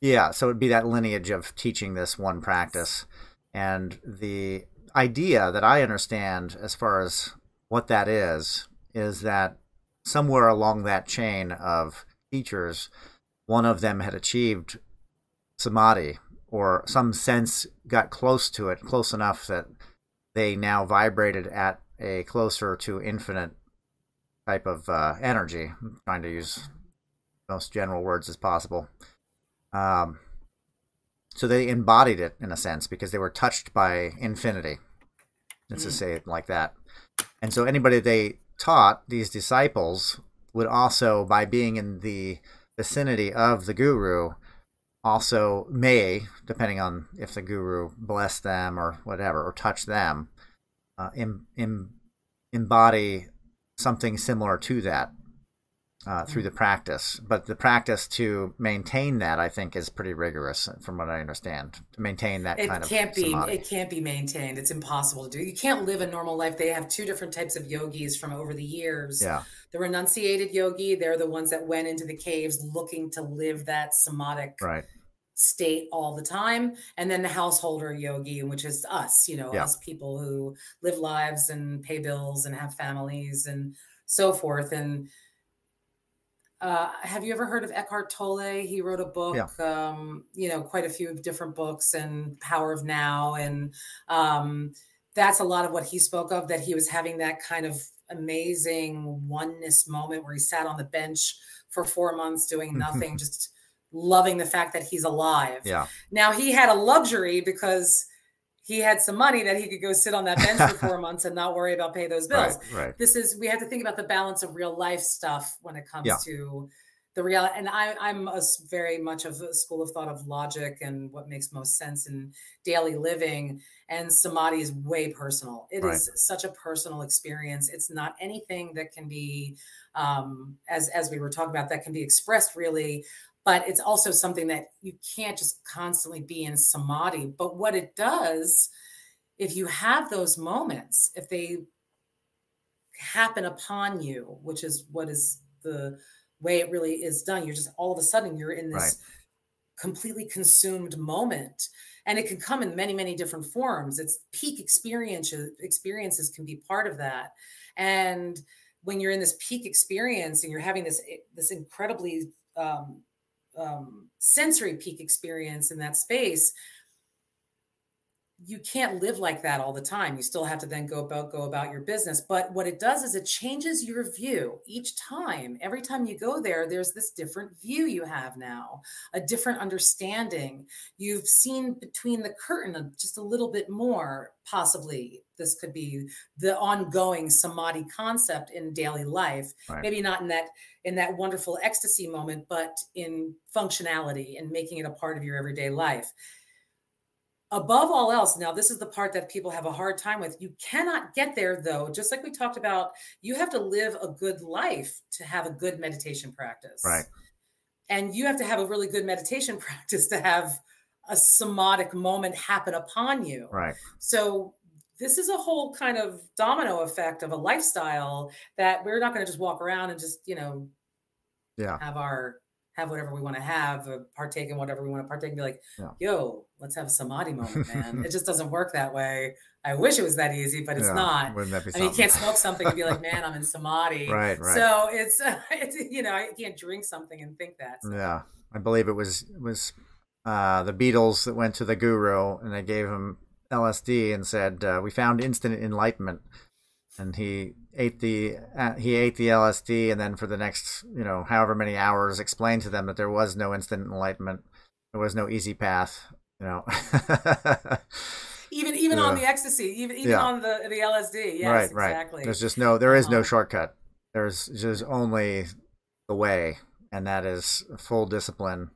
Yeah. So it'd be that lineage of teaching this one practice. And the idea that I understand as far as what that is is that somewhere along that chain of teachers, one of them had achieved samadhi or some sense got close to it, close enough that they now vibrated at a closer to infinite type of uh, energy. I'm trying to use most general words as possible. Um, so they embodied it in a sense because they were touched by infinity. Let's mm. just say it like that. And so anybody they taught these disciples would also, by being in the vicinity of the guru, also may, depending on if the guru blessed them or whatever, or touched them, uh, Im- Im- embody something similar to that uh, through the practice. But the practice to maintain that, I think, is pretty rigorous, from what I understand. To maintain that it kind of can't be samadhi. it can't be maintained. It's impossible to do. You can't live a normal life. They have two different types of yogis from over the years. Yeah. The renunciated yogi, they're the ones that went into the caves looking to live that samadhic right state all the time and then the householder yogi which is us you know yeah. us people who live lives and pay bills and have families and so forth and uh, have you ever heard of Eckhart Tolle? He wrote a book, yeah. um, you know, quite a few different books, and Power of Now, and um, that's a lot of what he spoke of. That he was having that kind of amazing oneness moment where he sat on the bench for four months doing nothing, just loving the fact that he's alive. Yeah. Now he had a luxury because he had some money that he could go sit on that bench for four months and not worry about paying those bills. Right, right. This is we have to think about the balance of real life stuff when it comes yeah. to the reality. And I, I'm a very much of a school of thought of logic and what makes most sense in daily living. And samadhi is way personal. It right. is such a personal experience. It's not anything that can be, um, as as we were talking about, that can be expressed really but it's also something that you can't just constantly be in samadhi. But what it does, if you have those moments, if they happen upon you, which is what is the way it really is done, you're just all of a sudden you're in this right. completely consumed moment. And it can come in many, many different forms. It's peak experiences, experiences can be part of that. And when you're in this peak experience and you're having this this incredibly um, um, sensory peak experience in that space you can't live like that all the time. You still have to then go about go about your business. But what it does is it changes your view each time. Every time you go there there's this different view you have now a different understanding. You've seen between the curtain just a little bit more possibly this could be the ongoing samadhi concept in daily life. Right. maybe not in that in that wonderful ecstasy moment but in functionality and making it a part of your everyday life. Above all else now this is the part that people have a hard time with. You cannot get there though. Just like we talked about you have to live a good life to have a good meditation practice. Right. And you have to have a really good meditation practice to have a samadhic moment happen upon you. Right. So this is a whole kind of domino effect of a lifestyle that we're not going to just walk around and just you know yeah have our have whatever we want to have, uh, partake in whatever we want to partake, and be like, yeah. yo, let's have a samadhi moment, man. it just doesn't work that way. I wish it was that easy, but it's yeah, not. Wouldn't that be I mean, you can't smoke something and be like, man, I'm in samadhi. Right, right. So it's, uh, it's, you know, I can't drink something and think that. So. Yeah. I believe it was, it was uh, the Beatles that went to the guru and they gave him LSD and said, uh, we found instant enlightenment. And he ate the uh, he ate the LSD, and then for the next you know however many hours explained to them that there was no instant enlightenment, there was no easy path. You know. even even yeah. on the ecstasy, even even yeah. on the the LSD. Yes, right, exactly. Right. There's just no there is no uh-huh. shortcut. There's just only the way, and that is full discipline.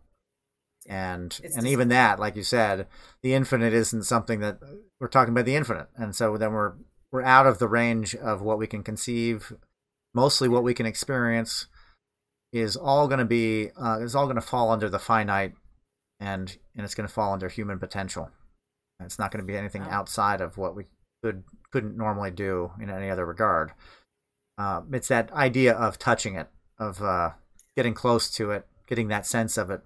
And it's and even that, like you said, the infinite isn't something that we're talking about the infinite, and so then we're we're out of the range of what we can conceive. Mostly, what we can experience is all going to be uh, is all going to fall under the finite, and and it's going to fall under human potential. And it's not going to be anything outside of what we could couldn't normally do in any other regard. Uh, it's that idea of touching it, of uh, getting close to it, getting that sense of it,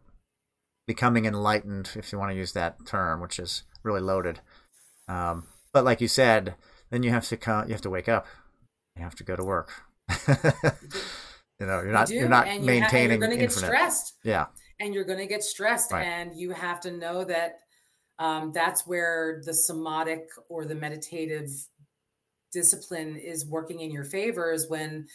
becoming enlightened, if you want to use that term, which is really loaded. Um, but like you said, then you have to come, you have to wake up. You have to go to work. you know, you're not you are not and maintaining. You are going to get stressed. Yeah, and you're going to get stressed, right. and you have to know that um, that's where the somatic or the meditative discipline is working in your favor. Is when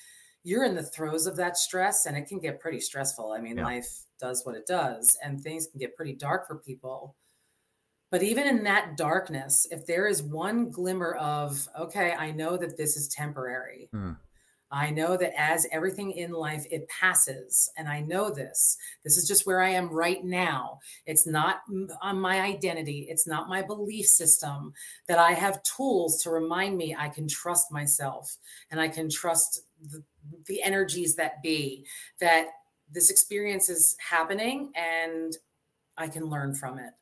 you're in the throes of that stress, and it can get pretty stressful. I mean, yeah. life does what it does, and things can get pretty dark for people. But even in that darkness, if there is one glimmer of, okay, I know that this is temporary. Hmm. I know that as everything in life, it passes. And I know this. This is just where I am right now. It's not on my identity, it's not my belief system. That I have tools to remind me I can trust myself and I can trust the, the energies that be, that this experience is happening and I can learn from it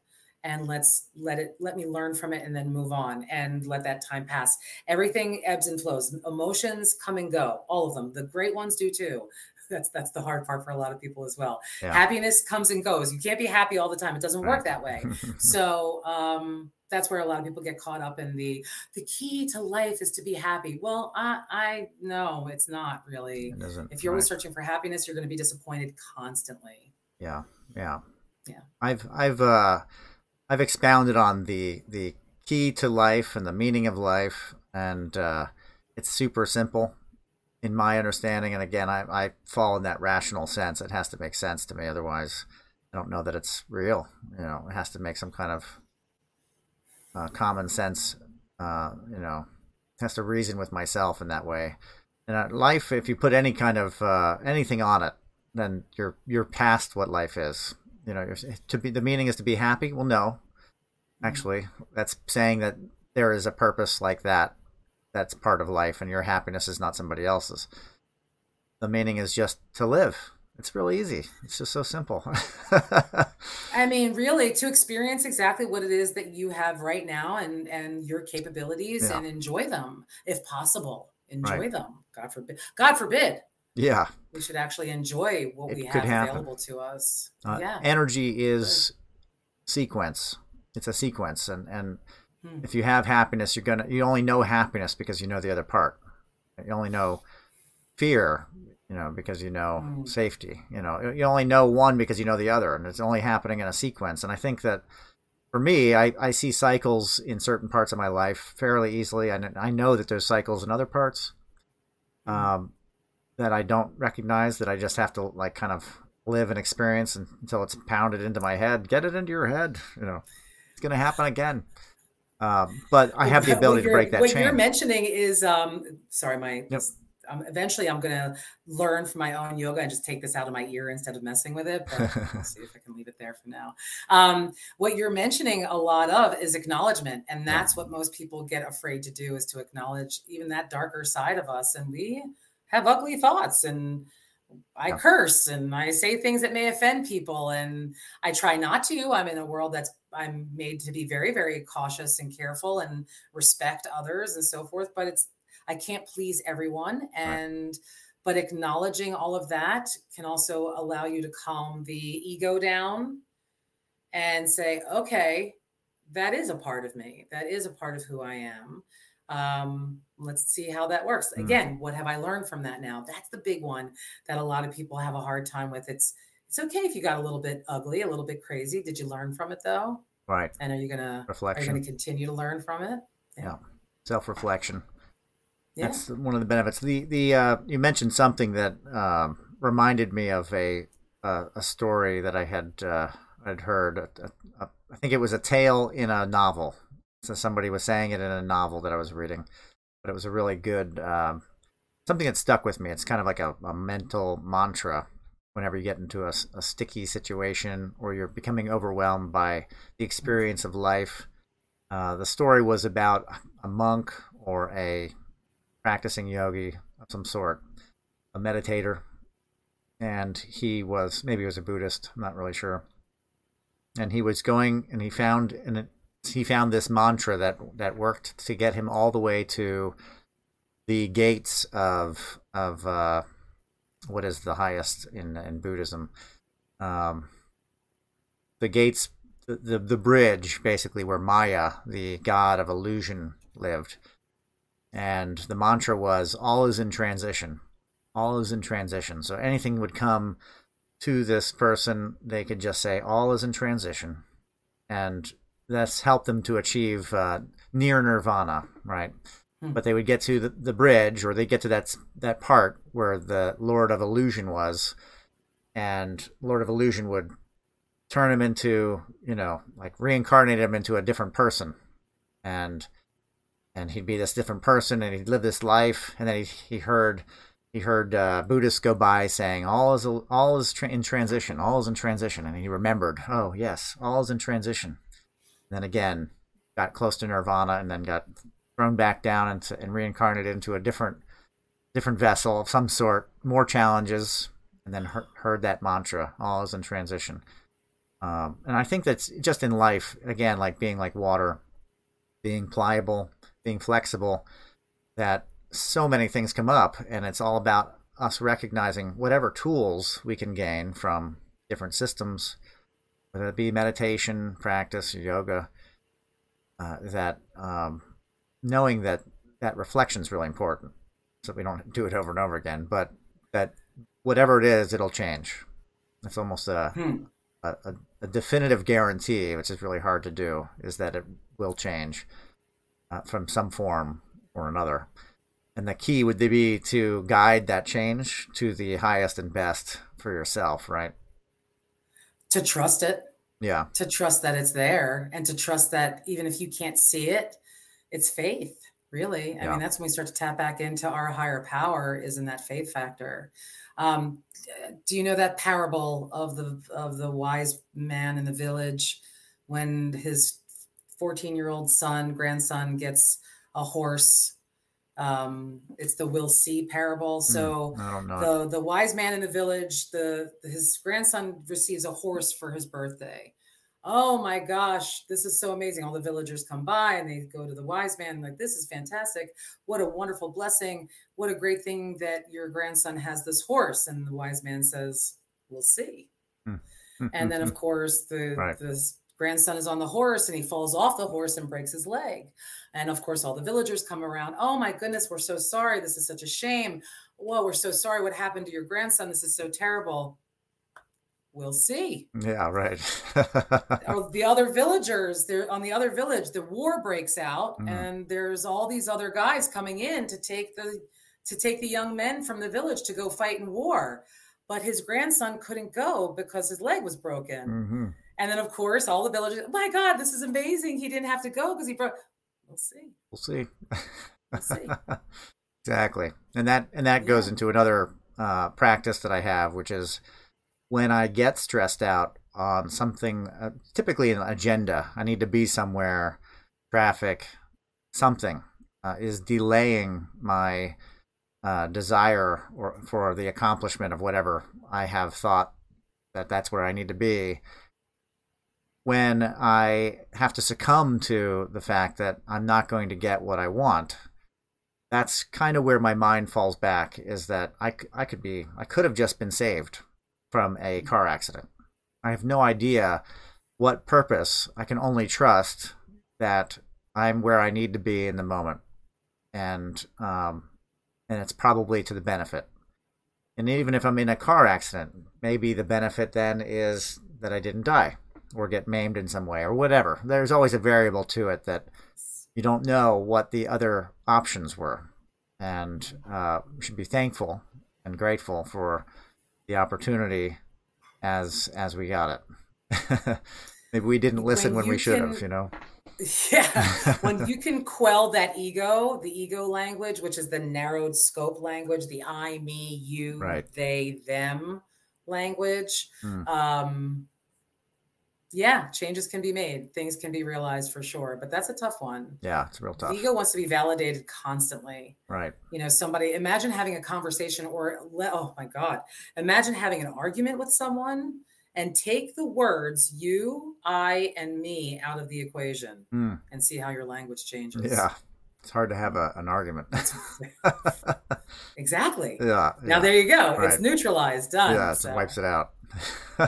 and let's let it let me learn from it and then move on and let that time pass everything ebbs and flows emotions come and go all of them the great ones do too that's that's the hard part for a lot of people as well. Yeah. Happiness comes and goes. You can't be happy all the time. It doesn't work that way. so um, that's where a lot of people get caught up in the the key to life is to be happy. Well, I I no, it's not really. It if you're right. always searching for happiness, you're going to be disappointed constantly. Yeah, yeah, yeah. I've I've uh I've expounded on the the key to life and the meaning of life, and uh, it's super simple in my understanding. And again, I, I fall in that rational sense. It has to make sense to me. Otherwise, I don't know that it's real. You know, it has to make some kind of uh, common sense. Uh, you know, has to reason with myself in that way. And uh, life, if you put any kind of uh, anything on it, then you're you're past what life is. You know, to be the meaning is to be happy. Well, no, actually, that's saying that there is a purpose like that that's part of life and your happiness is not somebody else's. The meaning is just to live. It's really easy. It's just so simple. I mean, really, to experience exactly what it is that you have right now and and your capabilities yeah. and enjoy them if possible. Enjoy right. them. God forbid. God forbid. Yeah. We should actually enjoy what it we have happen. available to us. Uh, yeah. Energy is Good. sequence. It's a sequence and and Hmm. If you have happiness, you're gonna you only know happiness because you know the other part. You only know fear, you know, because you know hmm. safety. You know, you only know one because you know the other, and it's only happening in a sequence. And I think that for me, I, I see cycles in certain parts of my life fairly easily, and I know that there's cycles in other parts hmm. um, that I don't recognize. That I just have to like kind of live and experience until it's pounded into my head. Get it into your head. You know, it's going to happen again. Um, but I have the ability to break that what chain. you're mentioning is, um, sorry, my yep. Um, eventually I'm going to learn from my own yoga and just take this out of my ear instead of messing with it. But see if I can leave it there for now. Um, what you're mentioning a lot of is acknowledgement, and that's yeah. what most people get afraid to do is to acknowledge even that darker side of us, and we have ugly thoughts and I curse and I say things that may offend people and I try not to. I'm in a world that's I'm made to be very very cautious and careful and respect others and so forth, but it's I can't please everyone and right. but acknowledging all of that can also allow you to calm the ego down and say, okay, that is a part of me. That is a part of who I am. Um, let's see how that works. Mm. Again, what have I learned from that now? That's the big one that a lot of people have a hard time with. It's it's okay if you got a little bit ugly, a little bit crazy. Did you learn from it though? Right. And are you gonna reflection? Are you gonna continue to learn from it? Yeah. yeah. Self reflection. Yeah. That's one of the benefits. The the uh, you mentioned something that um, reminded me of a uh, a story that I had uh, had heard. A, a, I think it was a tale in a novel so somebody was saying it in a novel that I was reading, but it was a really good um, something that stuck with me. It's kind of like a, a mental mantra whenever you get into a, a, sticky situation or you're becoming overwhelmed by the experience of life. Uh, the story was about a monk or a practicing yogi of some sort, a meditator, and he was maybe he was a Buddhist. I'm not really sure. And he was going, and he found an he found this mantra that that worked to get him all the way to the gates of of uh, what is the highest in in Buddhism, um, the gates, the the bridge basically where Maya, the god of illusion, lived, and the mantra was all is in transition, all is in transition. So anything would come to this person, they could just say all is in transition, and that's helped them to achieve uh, near nirvana, right? Hmm. But they would get to the, the bridge, or they get to that that part where the Lord of Illusion was, and Lord of Illusion would turn him into, you know, like reincarnate him into a different person, and and he'd be this different person, and he'd live this life, and then he he heard he heard uh, Buddhists go by saying all is all is tra- in transition, all is in transition, and he remembered, oh yes, all is in transition. Then again got close to nirvana and then got thrown back down and, and reincarnated into a different different vessel of some sort more challenges and then heard, heard that mantra all is in transition. Um, and i think that's just in life again like being like water being pliable being flexible that so many things come up and it's all about us recognizing whatever tools we can gain from different systems, whether it be meditation, practice, yoga, uh, that um, knowing that that reflection is really important so we don't do it over and over again, but that whatever it is, it'll change. It's almost a, hmm. a, a, a, definitive guarantee, which is really hard to do, is that it will change uh, from some form or another. And the key would be to guide that change to the highest and best for yourself, right? To trust it. Yeah. To trust that it's there and to trust that even if you can't see it, it's faith really i yeah. mean that's when we start to tap back into our higher power is in that faith factor um, do you know that parable of the of the wise man in the village when his 14 year old son grandson gets a horse um, it's the we'll see parable hmm, so mm, the the wise man in the village the his grandson receives a horse for his birthday oh my gosh, this is so amazing. All the villagers come by and they go to the wise man, like, this is fantastic. What a wonderful blessing. What a great thing that your grandson has this horse. And the wise man says, we'll see. Hmm. and then, of course, the, right. the grandson is on the horse and he falls off the horse and breaks his leg. And of course, all the villagers come around. Oh my goodness, we're so sorry. This is such a shame. Whoa, we're so sorry. What happened to your grandson? This is so terrible we'll see. Yeah, right. The other villagers, they're on the other village, the war breaks out, mm. and there's all these other guys coming in to take the to take the young men from the village to go fight in war. But his grandson couldn't go because his leg was broken. Mm-hmm. And then, of course, all the villagers, oh my God, this is amazing. He didn't have to go because he broke. We'll see. We'll see. we'll see. exactly. And that and that yeah. goes into another uh, practice that I have, which is when I get stressed out on something, uh, typically an agenda, I need to be somewhere, traffic, something uh, is delaying my uh, desire or for the accomplishment of whatever I have thought that that's where I need to be. When I have to succumb to the fact that I'm not going to get what I want, that's kind of where my mind falls back is that I, I could be, I could have just been saved from a car accident. I have no idea what purpose. I can only trust that I'm where I need to be in the moment, and um, and it's probably to the benefit. And even if I'm in a car accident, maybe the benefit then is that I didn't die or get maimed in some way or whatever. There's always a variable to it that you don't know what the other options were, and uh, should be thankful and grateful for the opportunity as as we got it. Maybe we didn't listen when, when we should can, have, you know. Yeah, when you can quell that ego, the ego language, which is the narrowed scope language, the I, me, you, right. they, them language. Hmm. Um, yeah, changes can be made, things can be realized for sure, but that's a tough one. Yeah, it's real tough. The ego wants to be validated constantly. Right. You know, somebody imagine having a conversation or oh my god, imagine having an argument with someone and take the words you, I, and me out of the equation mm. and see how your language changes. Yeah. It's hard to have a, an argument. exactly. Yeah. Now yeah. there you go. Right. It's neutralized. Done. Yeah, it so. wipes it out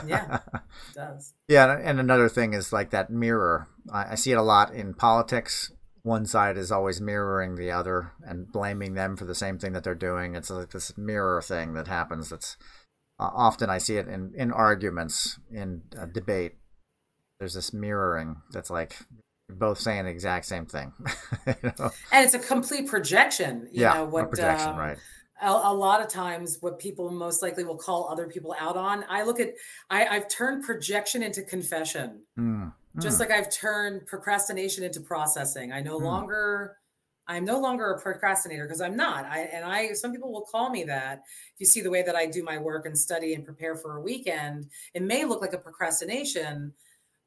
yeah, it does. Yeah, and another thing is like that mirror. I, I see it a lot in politics. One side is always mirroring the other and blaming them for the same thing that they're doing. It's like this mirror thing that happens. That's uh, often I see it in in arguments, in debate. There's this mirroring that's like both saying the exact same thing. you know? And it's a complete projection. You yeah, know, what, projection, um, right a, a, lot of times what people most likely will call other people out on i look at I, i've turned projection into confession mm. just like i've turned procrastination into processing i no mm. longer i'm no longer a procrastinator because i'm not i and i some people will call me that if you see the way that i do my work and study and prepare for a weekend it may look like a procrastination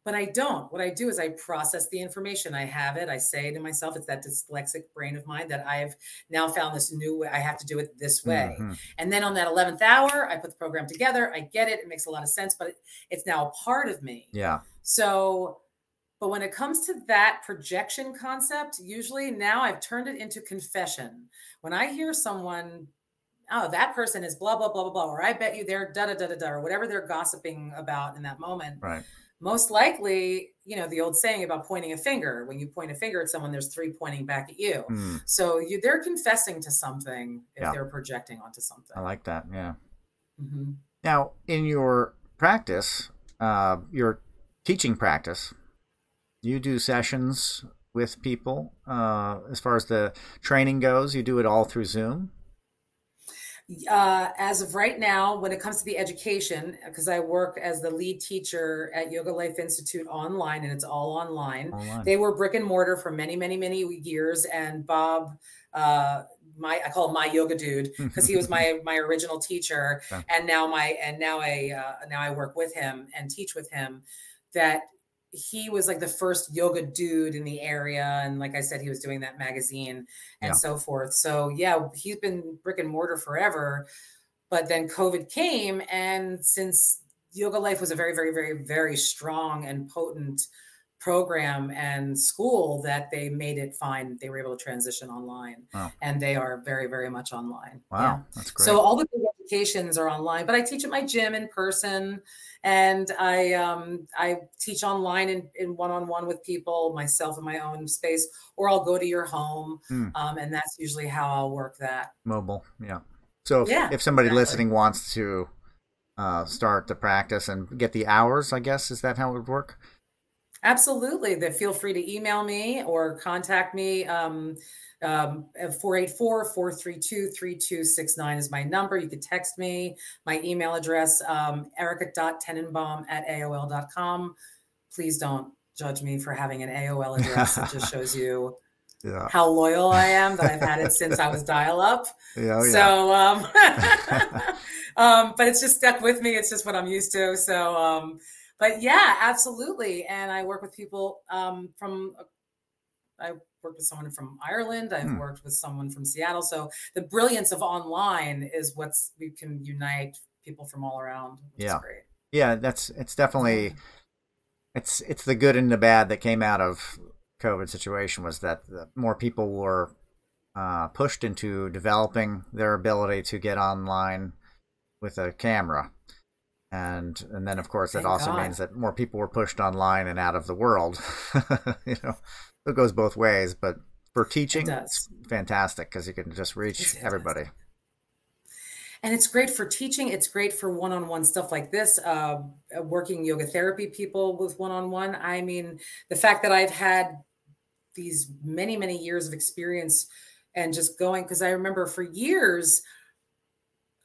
but I don't. What I do is I process the information. I have it. I say to myself, it's that dyslexic brain of mine that I've now found this new way. I have to do it this way. Mm-hmm. And then on that 11th hour, I put the program together. I get it. It makes a lot of sense, but it's now a part of me. Yeah. So, but when it comes to that projection concept, usually now I've turned it into confession. When I hear someone oh, that person is blah, blah, blah, blah, blah, or I bet you they're da, da, da, da, da, or whatever they're gossiping about in that moment. Right. Most likely, you know, the old saying about pointing a finger, when you point a finger at someone, there's three pointing back at you. Mm. So you, they're confessing to something if yeah. they're projecting onto something. I like that. Yeah. Mm-hmm. Now, in your practice, uh, your teaching practice, you do sessions with people uh, as far as the training goes. You do it all through Zoom uh, as of right now, when it comes to the education, because I work as the lead teacher at Yoga Life Institute online, and it's all online. online. They were brick and mortar for many, many, many years, and Bob. Uh, my I call him my yoga dude because he was my my original teacher, yeah. and now my and now I uh, now I work with him and teach with him. That he was like the first yoga dude in the area and like i said he was doing that magazine and yeah. so forth so yeah he's been brick and mortar forever but then covid came and since yoga life was a very very very very strong and potent program and school that they made it fine they were able to transition online wow. and they are very very much online wow yeah. that's great so all the applications are online but i teach at my gym in person and I um, I teach online in, in one-on-one with people, myself in my own space, or I'll go to your home, hmm. um, and that's usually how I'll work that. Mobile, yeah. So if, yeah, if somebody exactly. listening wants to uh, start the practice and get the hours, I guess is that how it would work? Absolutely. That feel free to email me or contact me. Um, um, 484-432-3269 is my number. You can text me. My email address, um, erika.tenenbaum at AOL.com. Please don't judge me for having an AOL address. it just shows you yeah. how loyal I am that I've had it since I was dial up. Yeah, oh, yeah. So, um, um, but it's just stuck with me. It's just what I'm used to. So, um, but yeah, absolutely. And I work with people um, from, I worked with someone from Ireland. I've hmm. worked with someone from Seattle. So the brilliance of online is what's we can unite people from all around. yeah. Yeah, that's it's definitely it's it's the good and the bad that came out of COVID situation was that the, more people were uh, pushed into developing their ability to get online with a camera. And and then of course Thank also God. means that more people were pushed online and out of the world. you know, it goes both ways, but for teaching, it it's fantastic because you can just reach everybody. And it's great for teaching. It's great for one-on-one stuff like this. Uh, working yoga therapy people with one-on-one. I mean, the fact that I've had these many, many years of experience and just going because I remember for years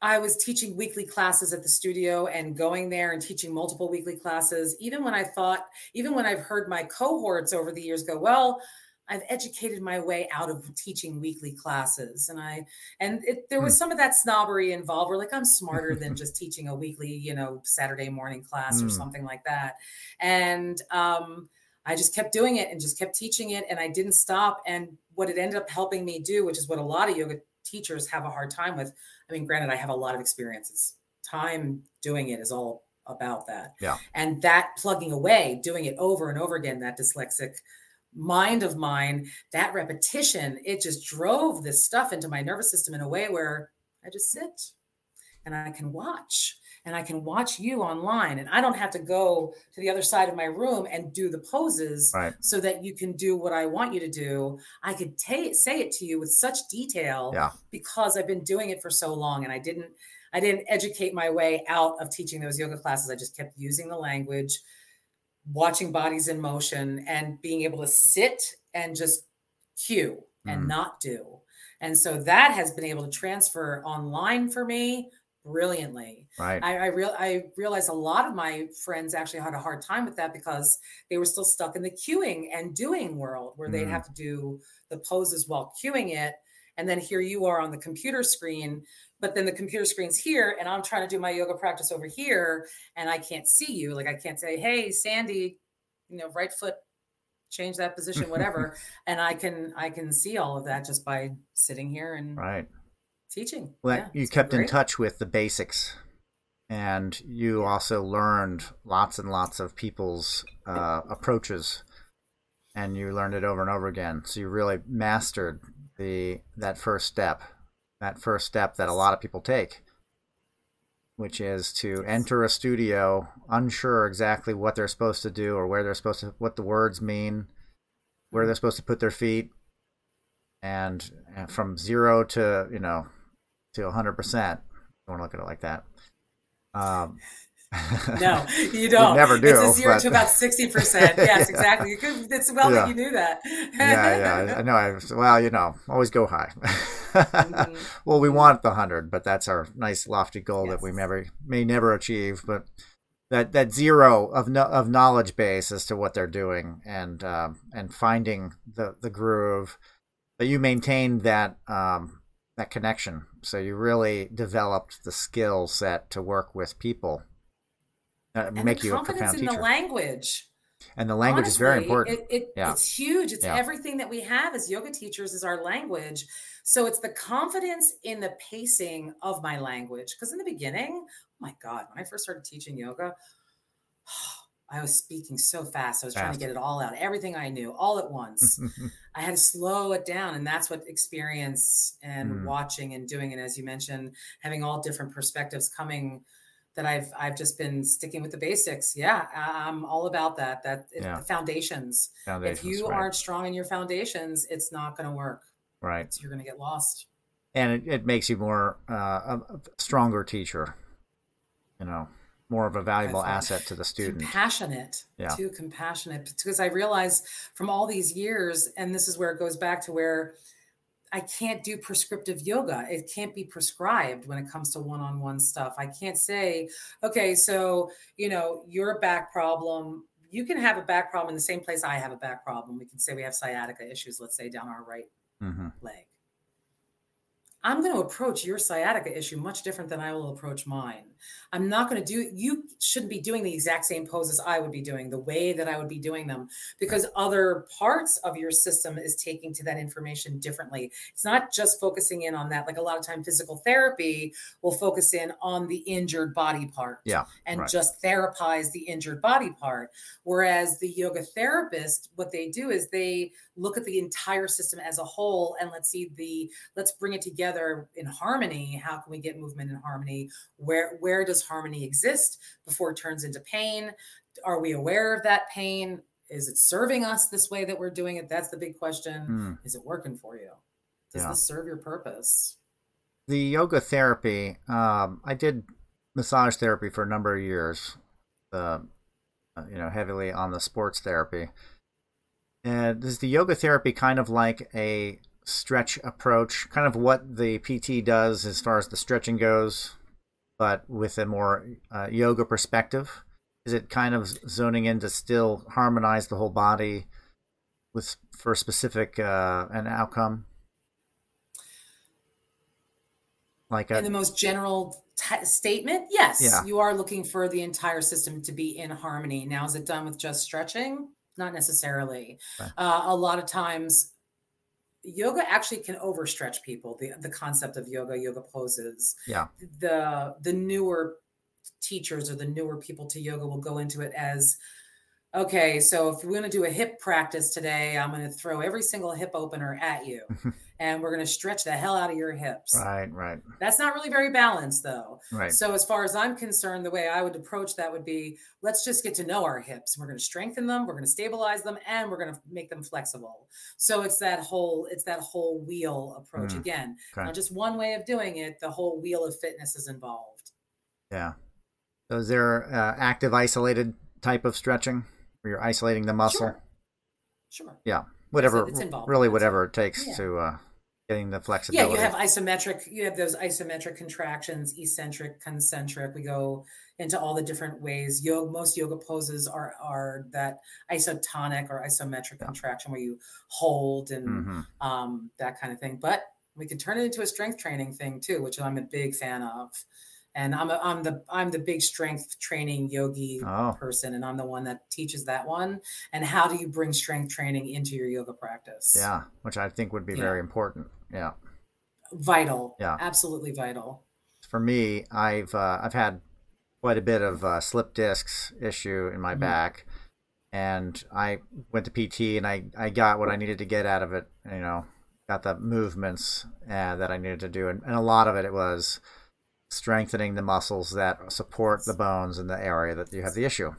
I was teaching weekly classes at the studio and going there and teaching multiple weekly classes. Even when I thought, even when I've heard my cohorts over the years go, well, I've educated my way out of teaching weekly classes, and I and it, there was hmm. some of that snobbery involved. Where like I'm smarter than just teaching a weekly, you know, Saturday morning class or hmm. something like that. And um, I just kept doing it and just kept teaching it, and I didn't stop. And what it ended up helping me do, which is what a lot of yoga teachers have a hard time with. I mean, granted, I have a lot of experiences. Time doing it is all about that. Yeah. And that plugging away, doing it over and over again, that dyslexic mind of mine, that repetition, it just drove this stuff into my nervous system in a way where I just sit and I can watch and I can watch you online and I don't have to go to the other side of my room and do the poses right. so that you can do what I want you to do. I could ta- say it to you with such detail yeah. because I've been doing it for so long and I didn't I didn't educate my way out of teaching those yoga classes. I just kept using the language, watching bodies in motion and being able to sit and just cue and mm. not do. And so that has been able to transfer online for me brilliantly. Right. I, I real I realized a lot of my friends actually had a hard time with that because they were still stuck in the cueing and doing world where mm. they'd have to do the poses while cueing it. And then here you are on the computer screen, but then the computer screen's here and I'm trying to do my yoga practice over here and I can't see you. Like I can't say, hey, Sandy, you know, right foot change that position whatever and i can i can see all of that just by sitting here and right teaching. Well, yeah, you kept in touch with the basics, and you also learned lots and lots of people's uh, approaches, and you learned it over and over again. So you really mastered the that first step, that first step that a lot of people take, which is to enter a studio unsure exactly what they're supposed to do or where they're supposed to, what the words mean, where they're supposed to put their feet, and, and from zero to you know to 100 percent. Don't want to look at it like that. Um, no, you don't. You never do. It's a zero but... to about sixty percent. Yes, exactly. It's well yeah. that you knew that. yeah, yeah. I know. I well, you know, always go high. mm-hmm. Well, we want the hundred, but that's our nice lofty goal yes. that we never may never achieve. But that that zero of no, of knowledge base as to what they're doing and um, and finding the the groove that you maintain that um, that connection. So you really developed the skill set to work with people uh, make you a profound in teacher. the language. And the language Honestly, is very important. It, it, yeah. It's huge. It's yeah. everything that we have as yoga teachers is our language. So it's the confidence in the pacing of my language. Because in the beginning, oh my God, when I first started teaching yoga, I was speaking so fast. I was fast. trying to get it all out, everything I knew, all at once. I had to slow it down. And that's what experience and mm. watching and doing. And as you mentioned, having all different perspectives coming that I've I've just been sticking with the basics. Yeah, I'm all about that. That yeah. the foundations. foundations. If you right. aren't strong in your foundations, it's not going to work. Right. So you're going to get lost. And it, it makes you more uh, a stronger teacher. You know, more of a valuable asset to the student. Compassionate, yeah. too compassionate. Because I realize from all these years, and this is where it goes back to where I can't do prescriptive yoga. It can't be prescribed when it comes to one on one stuff. I can't say, okay, so, you know, your back problem, you can have a back problem in the same place I have a back problem. We can say we have sciatica issues, let's say down our right mm-hmm. leg. I'm going to approach your sciatica issue much different than I will approach mine. I'm not going to do, you shouldn't be doing the exact same poses I would be doing, the way that I would be doing them, because other parts of your system is taking to that information differently. It's not just focusing in on that. Like a lot of time, physical therapy will focus in on the injured body part yeah, and right. just therapize the injured body part. Whereas the yoga therapist, what they do is they look at the entire system as a whole and let's see the, let's bring it together together in harmony how can we get movement in harmony where where does harmony exist before it turns into pain? Are we aware of that pain? Is it serving us this way that we're doing it? That's the big question. Mm. is it working for you? Does yeah. this serve your purpose? The yoga therapy um, i did massage therapy for a number of years uh, you know heavily on the sports therapy. And is the yoga therapy kind of like a stretch approach, kind of what the PT does as far as the stretching goes, but with a more uh, yoga perspective? Is it kind of zoning in to still harmonize the whole body with for a specific uh, an outcome? Like a, in the most general t- statement, yes, yeah. you are looking for the entire system to be in harmony. Now, is it done with just stretching? Not necessarily. Okay. Uh, a lot of times, yoga actually can overstretch people the, the concept of yoga yoga poses. Yeah. The the newer teachers or the newer people to yoga will go into it as okay, so if we're going to do a hip practice today, I'm going to throw every single hip opener at you and we're going to stretch the hell out of your hips. Right, right. That's not really very balanced though. Right. So as far as I'm concerned, the way I would approach that would be let's just get to know our hips. We're going to strengthen them, we're going to stabilize them and we're going to make them flexible. So it's that whole it's that whole wheel approach mm, again. Okay. Not just one way of doing it, the whole wheel of fitness is involved. Yeah. So is there uh, active isolated type of stretching? where you're isolating the muscle. Sure. sure. Yeah. Whatever. It's. Really, whatever it takes yeah. to uh, getting the flexibility. Yeah, you have isometric. You have those isometric contractions, eccentric, concentric. We go into all the different ways. Yoga, most yoga poses are are that isotonic or isometric yeah. contraction where you hold and mm-hmm. um, that kind of thing. But we could turn it into a strength training thing too, which I'm a big fan of and I'm a, I'm the I'm the big strength training yogi oh. person, and I'm the one that teaches that one. And how do you bring strength training into your yoga practice? Yeah, which I think would be yeah. very important. Yeah, vital. Yeah, absolutely vital. For me, I've uh, I've had quite a bit of uh, slip discs issue in my mm-hmm. back, and I went to PT and I I got what I needed to get out of it. You know, got the movements uh, that I needed to do, and, and a lot of it it was strengthening the muscles that support the bones in the area that you have the issue.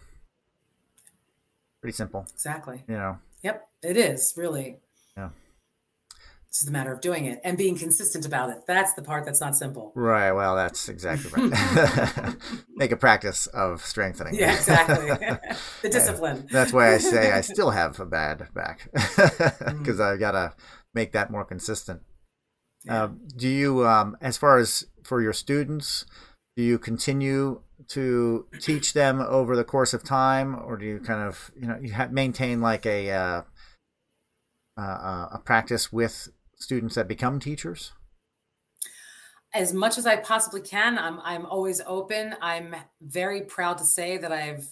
Pretty simple. Exactly. You know. Yep, it is really. Yeah. It's just a matter of doing it and being consistent about it. That's the part that's not simple. Right. Well, that's exactly right. Make a practice of strengthening. Yeah, exactly. the discipline. that's why I say I still have a bad back because mm-hmm. I gotta make that more consistent. Yeah. Uh, do you, um, as far as for your students, do you continue to teach them over the course of time, or do you kind of, you know, you maintain like a uh, uh, a practice with students that become teachers? As much as I possibly can, I'm I'm always open. I'm very proud to say that I've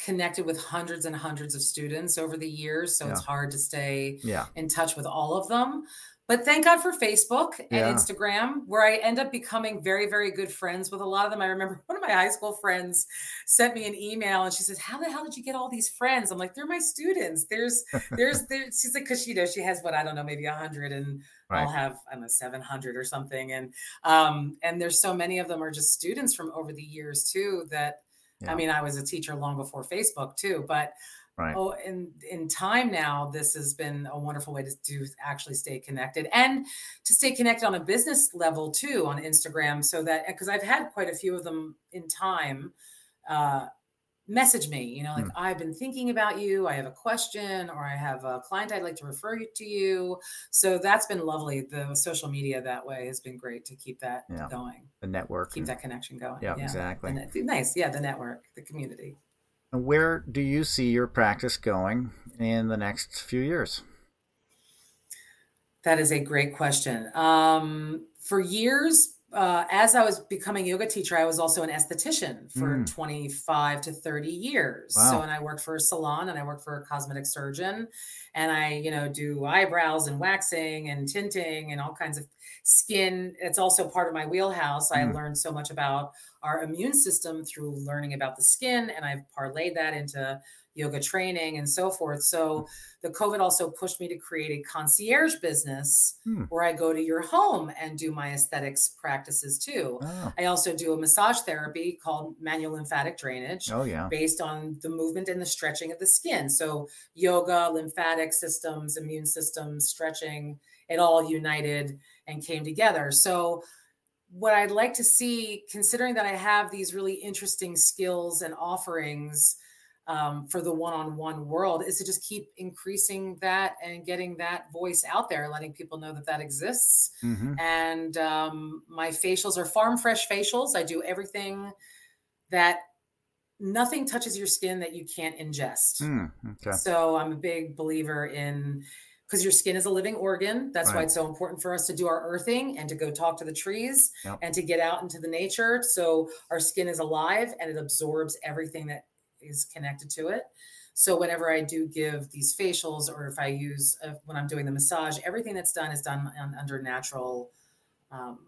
connected with hundreds and hundreds of students over the years, so yeah. it's hard to stay yeah. in touch with all of them. But thank God for Facebook and yeah. Instagram, where I end up becoming very, very good friends with a lot of them. I remember one of my high school friends sent me an email and she says, How the hell did you get all these friends? I'm like, They're my students. There's, there's, there's, she's like, Cause you know, she has what, I don't know, maybe a hundred and right. I'll have, I don't know, 700 or something. And, um, and there's so many of them are just students from over the years too that, yeah. I mean, I was a teacher long before Facebook too, but Right. Oh, in in time now, this has been a wonderful way to, to actually stay connected and to stay connected on a business level too on Instagram. So that because I've had quite a few of them in time uh, message me, you know, like mm. I've been thinking about you. I have a question, or I have a client I'd like to refer you to you. So that's been lovely. The social media that way has been great to keep that yeah. going. The network, keep and, that connection going. Yeah, yeah. exactly. nice. Yeah, the network, the community. Where do you see your practice going in the next few years? That is a great question. Um, for years, uh, as I was becoming yoga teacher, I was also an esthetician for mm. 25 to 30 years. Wow. So, and I worked for a salon and I worked for a cosmetic surgeon and I, you know, do eyebrows and waxing and tinting and all kinds of skin. It's also part of my wheelhouse. Mm. I learned so much about our immune system through learning about the skin, and I've parlayed that into yoga training and so forth. So the COVID also pushed me to create a concierge business hmm. where I go to your home and do my aesthetics practices too. Oh. I also do a massage therapy called manual lymphatic drainage. Oh yeah. Based on the movement and the stretching of the skin. So yoga, lymphatic systems, immune systems, stretching, it all united and came together. So what I'd like to see, considering that I have these really interesting skills and offerings um, for the one-on-one world, is to just keep increasing that and getting that voice out there, letting people know that that exists. Mm-hmm. And um, my facials are farm fresh facials. I do everything that nothing touches your skin that you can't ingest. Mm, okay. So I'm a big believer in because your skin is a living organ. That's right. why it's so important for us to do our earthing and to go talk to the trees yep. and to get out into the nature. So our skin is alive and it absorbs everything that is connected to it. So whenever I do give these facials, or if I use uh, when I'm doing the massage, everything that's done is done on, under natural um,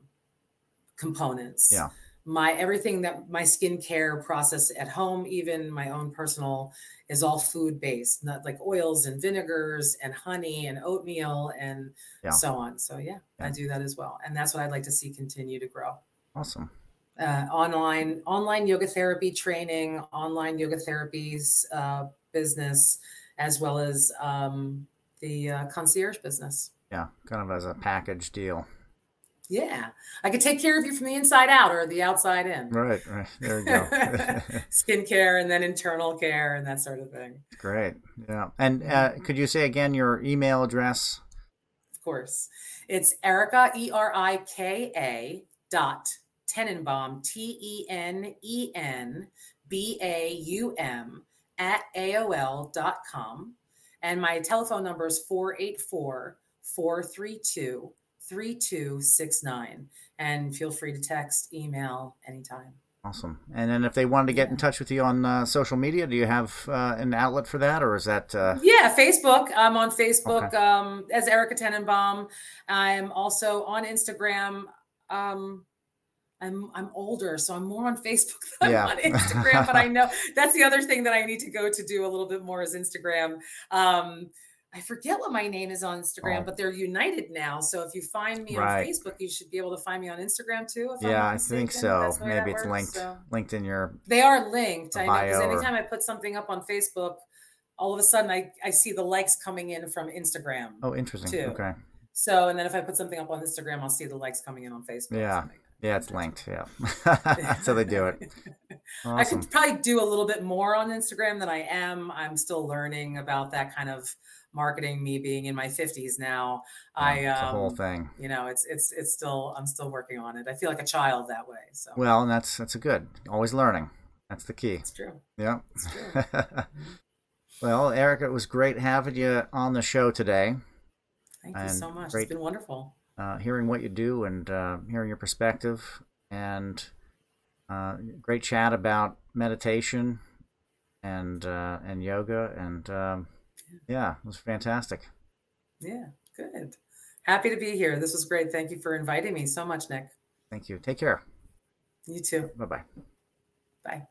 components. Yeah my everything that my skincare process at home, even my own personal, is all food based, not like oils and vinegars and honey and oatmeal and yeah. so on. So yeah, yeah, I do that as well, and that's what I'd like to see continue to grow. Awesome. Uh, online online yoga therapy training, online yoga therapies uh, business, as well as um, the uh, concierge business. Yeah, kind of as a package deal. Yeah, I could take care of you from the inside out or the outside in. Right, right. There we go. Skincare and then internal care and that sort of thing. Great. Yeah. And uh, could you say again your email address? Of course. It's Erika, E R I K A dot Tenenbaum, T E N E N B A U M at AOL dot com. And my telephone number is 484 432 3269. And feel free to text, email anytime. Awesome. And then if they wanted to get in touch with you on uh, social media, do you have uh, an outlet for that or is that? Uh... Yeah, Facebook. I'm on Facebook okay. um, as Erika Tenenbaum. I'm also on Instagram. Um, I'm I'm older, so I'm more on Facebook than yeah. I'm on Instagram. but I know that's the other thing that I need to go to do a little bit more is Instagram. Um, I forget what my name is on Instagram, oh. but they're united now. So if you find me right. on Facebook, you should be able to find me on Instagram too. yeah, I think so. Maybe it's works, linked so. linked in your. They are linked. I know because anytime or... I put something up on Facebook, all of a sudden I, I see the likes coming in from Instagram. Oh, interesting. Too. Okay. So and then if I put something up on Instagram, I'll see the likes coming in on Facebook. Yeah. Yeah, it's linked. Yeah. so they do it. Awesome. I could probably do a little bit more on Instagram than I am. I'm still learning about that kind of marketing me being in my 50s now. Yeah, i um, the whole thing. you know it's it's it's still i'm still working on it. I feel like a child that way so. Well and that's that's a good always learning. That's the key. It's true. Yeah. It's true. Well erika it was great having you on the show today. Thank you so much. Great, it's been wonderful uh, hearing what you do and uh, hearing your perspective and uh, great chat about meditation and uh, and yoga and um, yeah, it was fantastic. Yeah, good. Happy to be here. This was great. Thank you for inviting me so much, Nick. Thank you. Take care. You too. Bye-bye. Bye.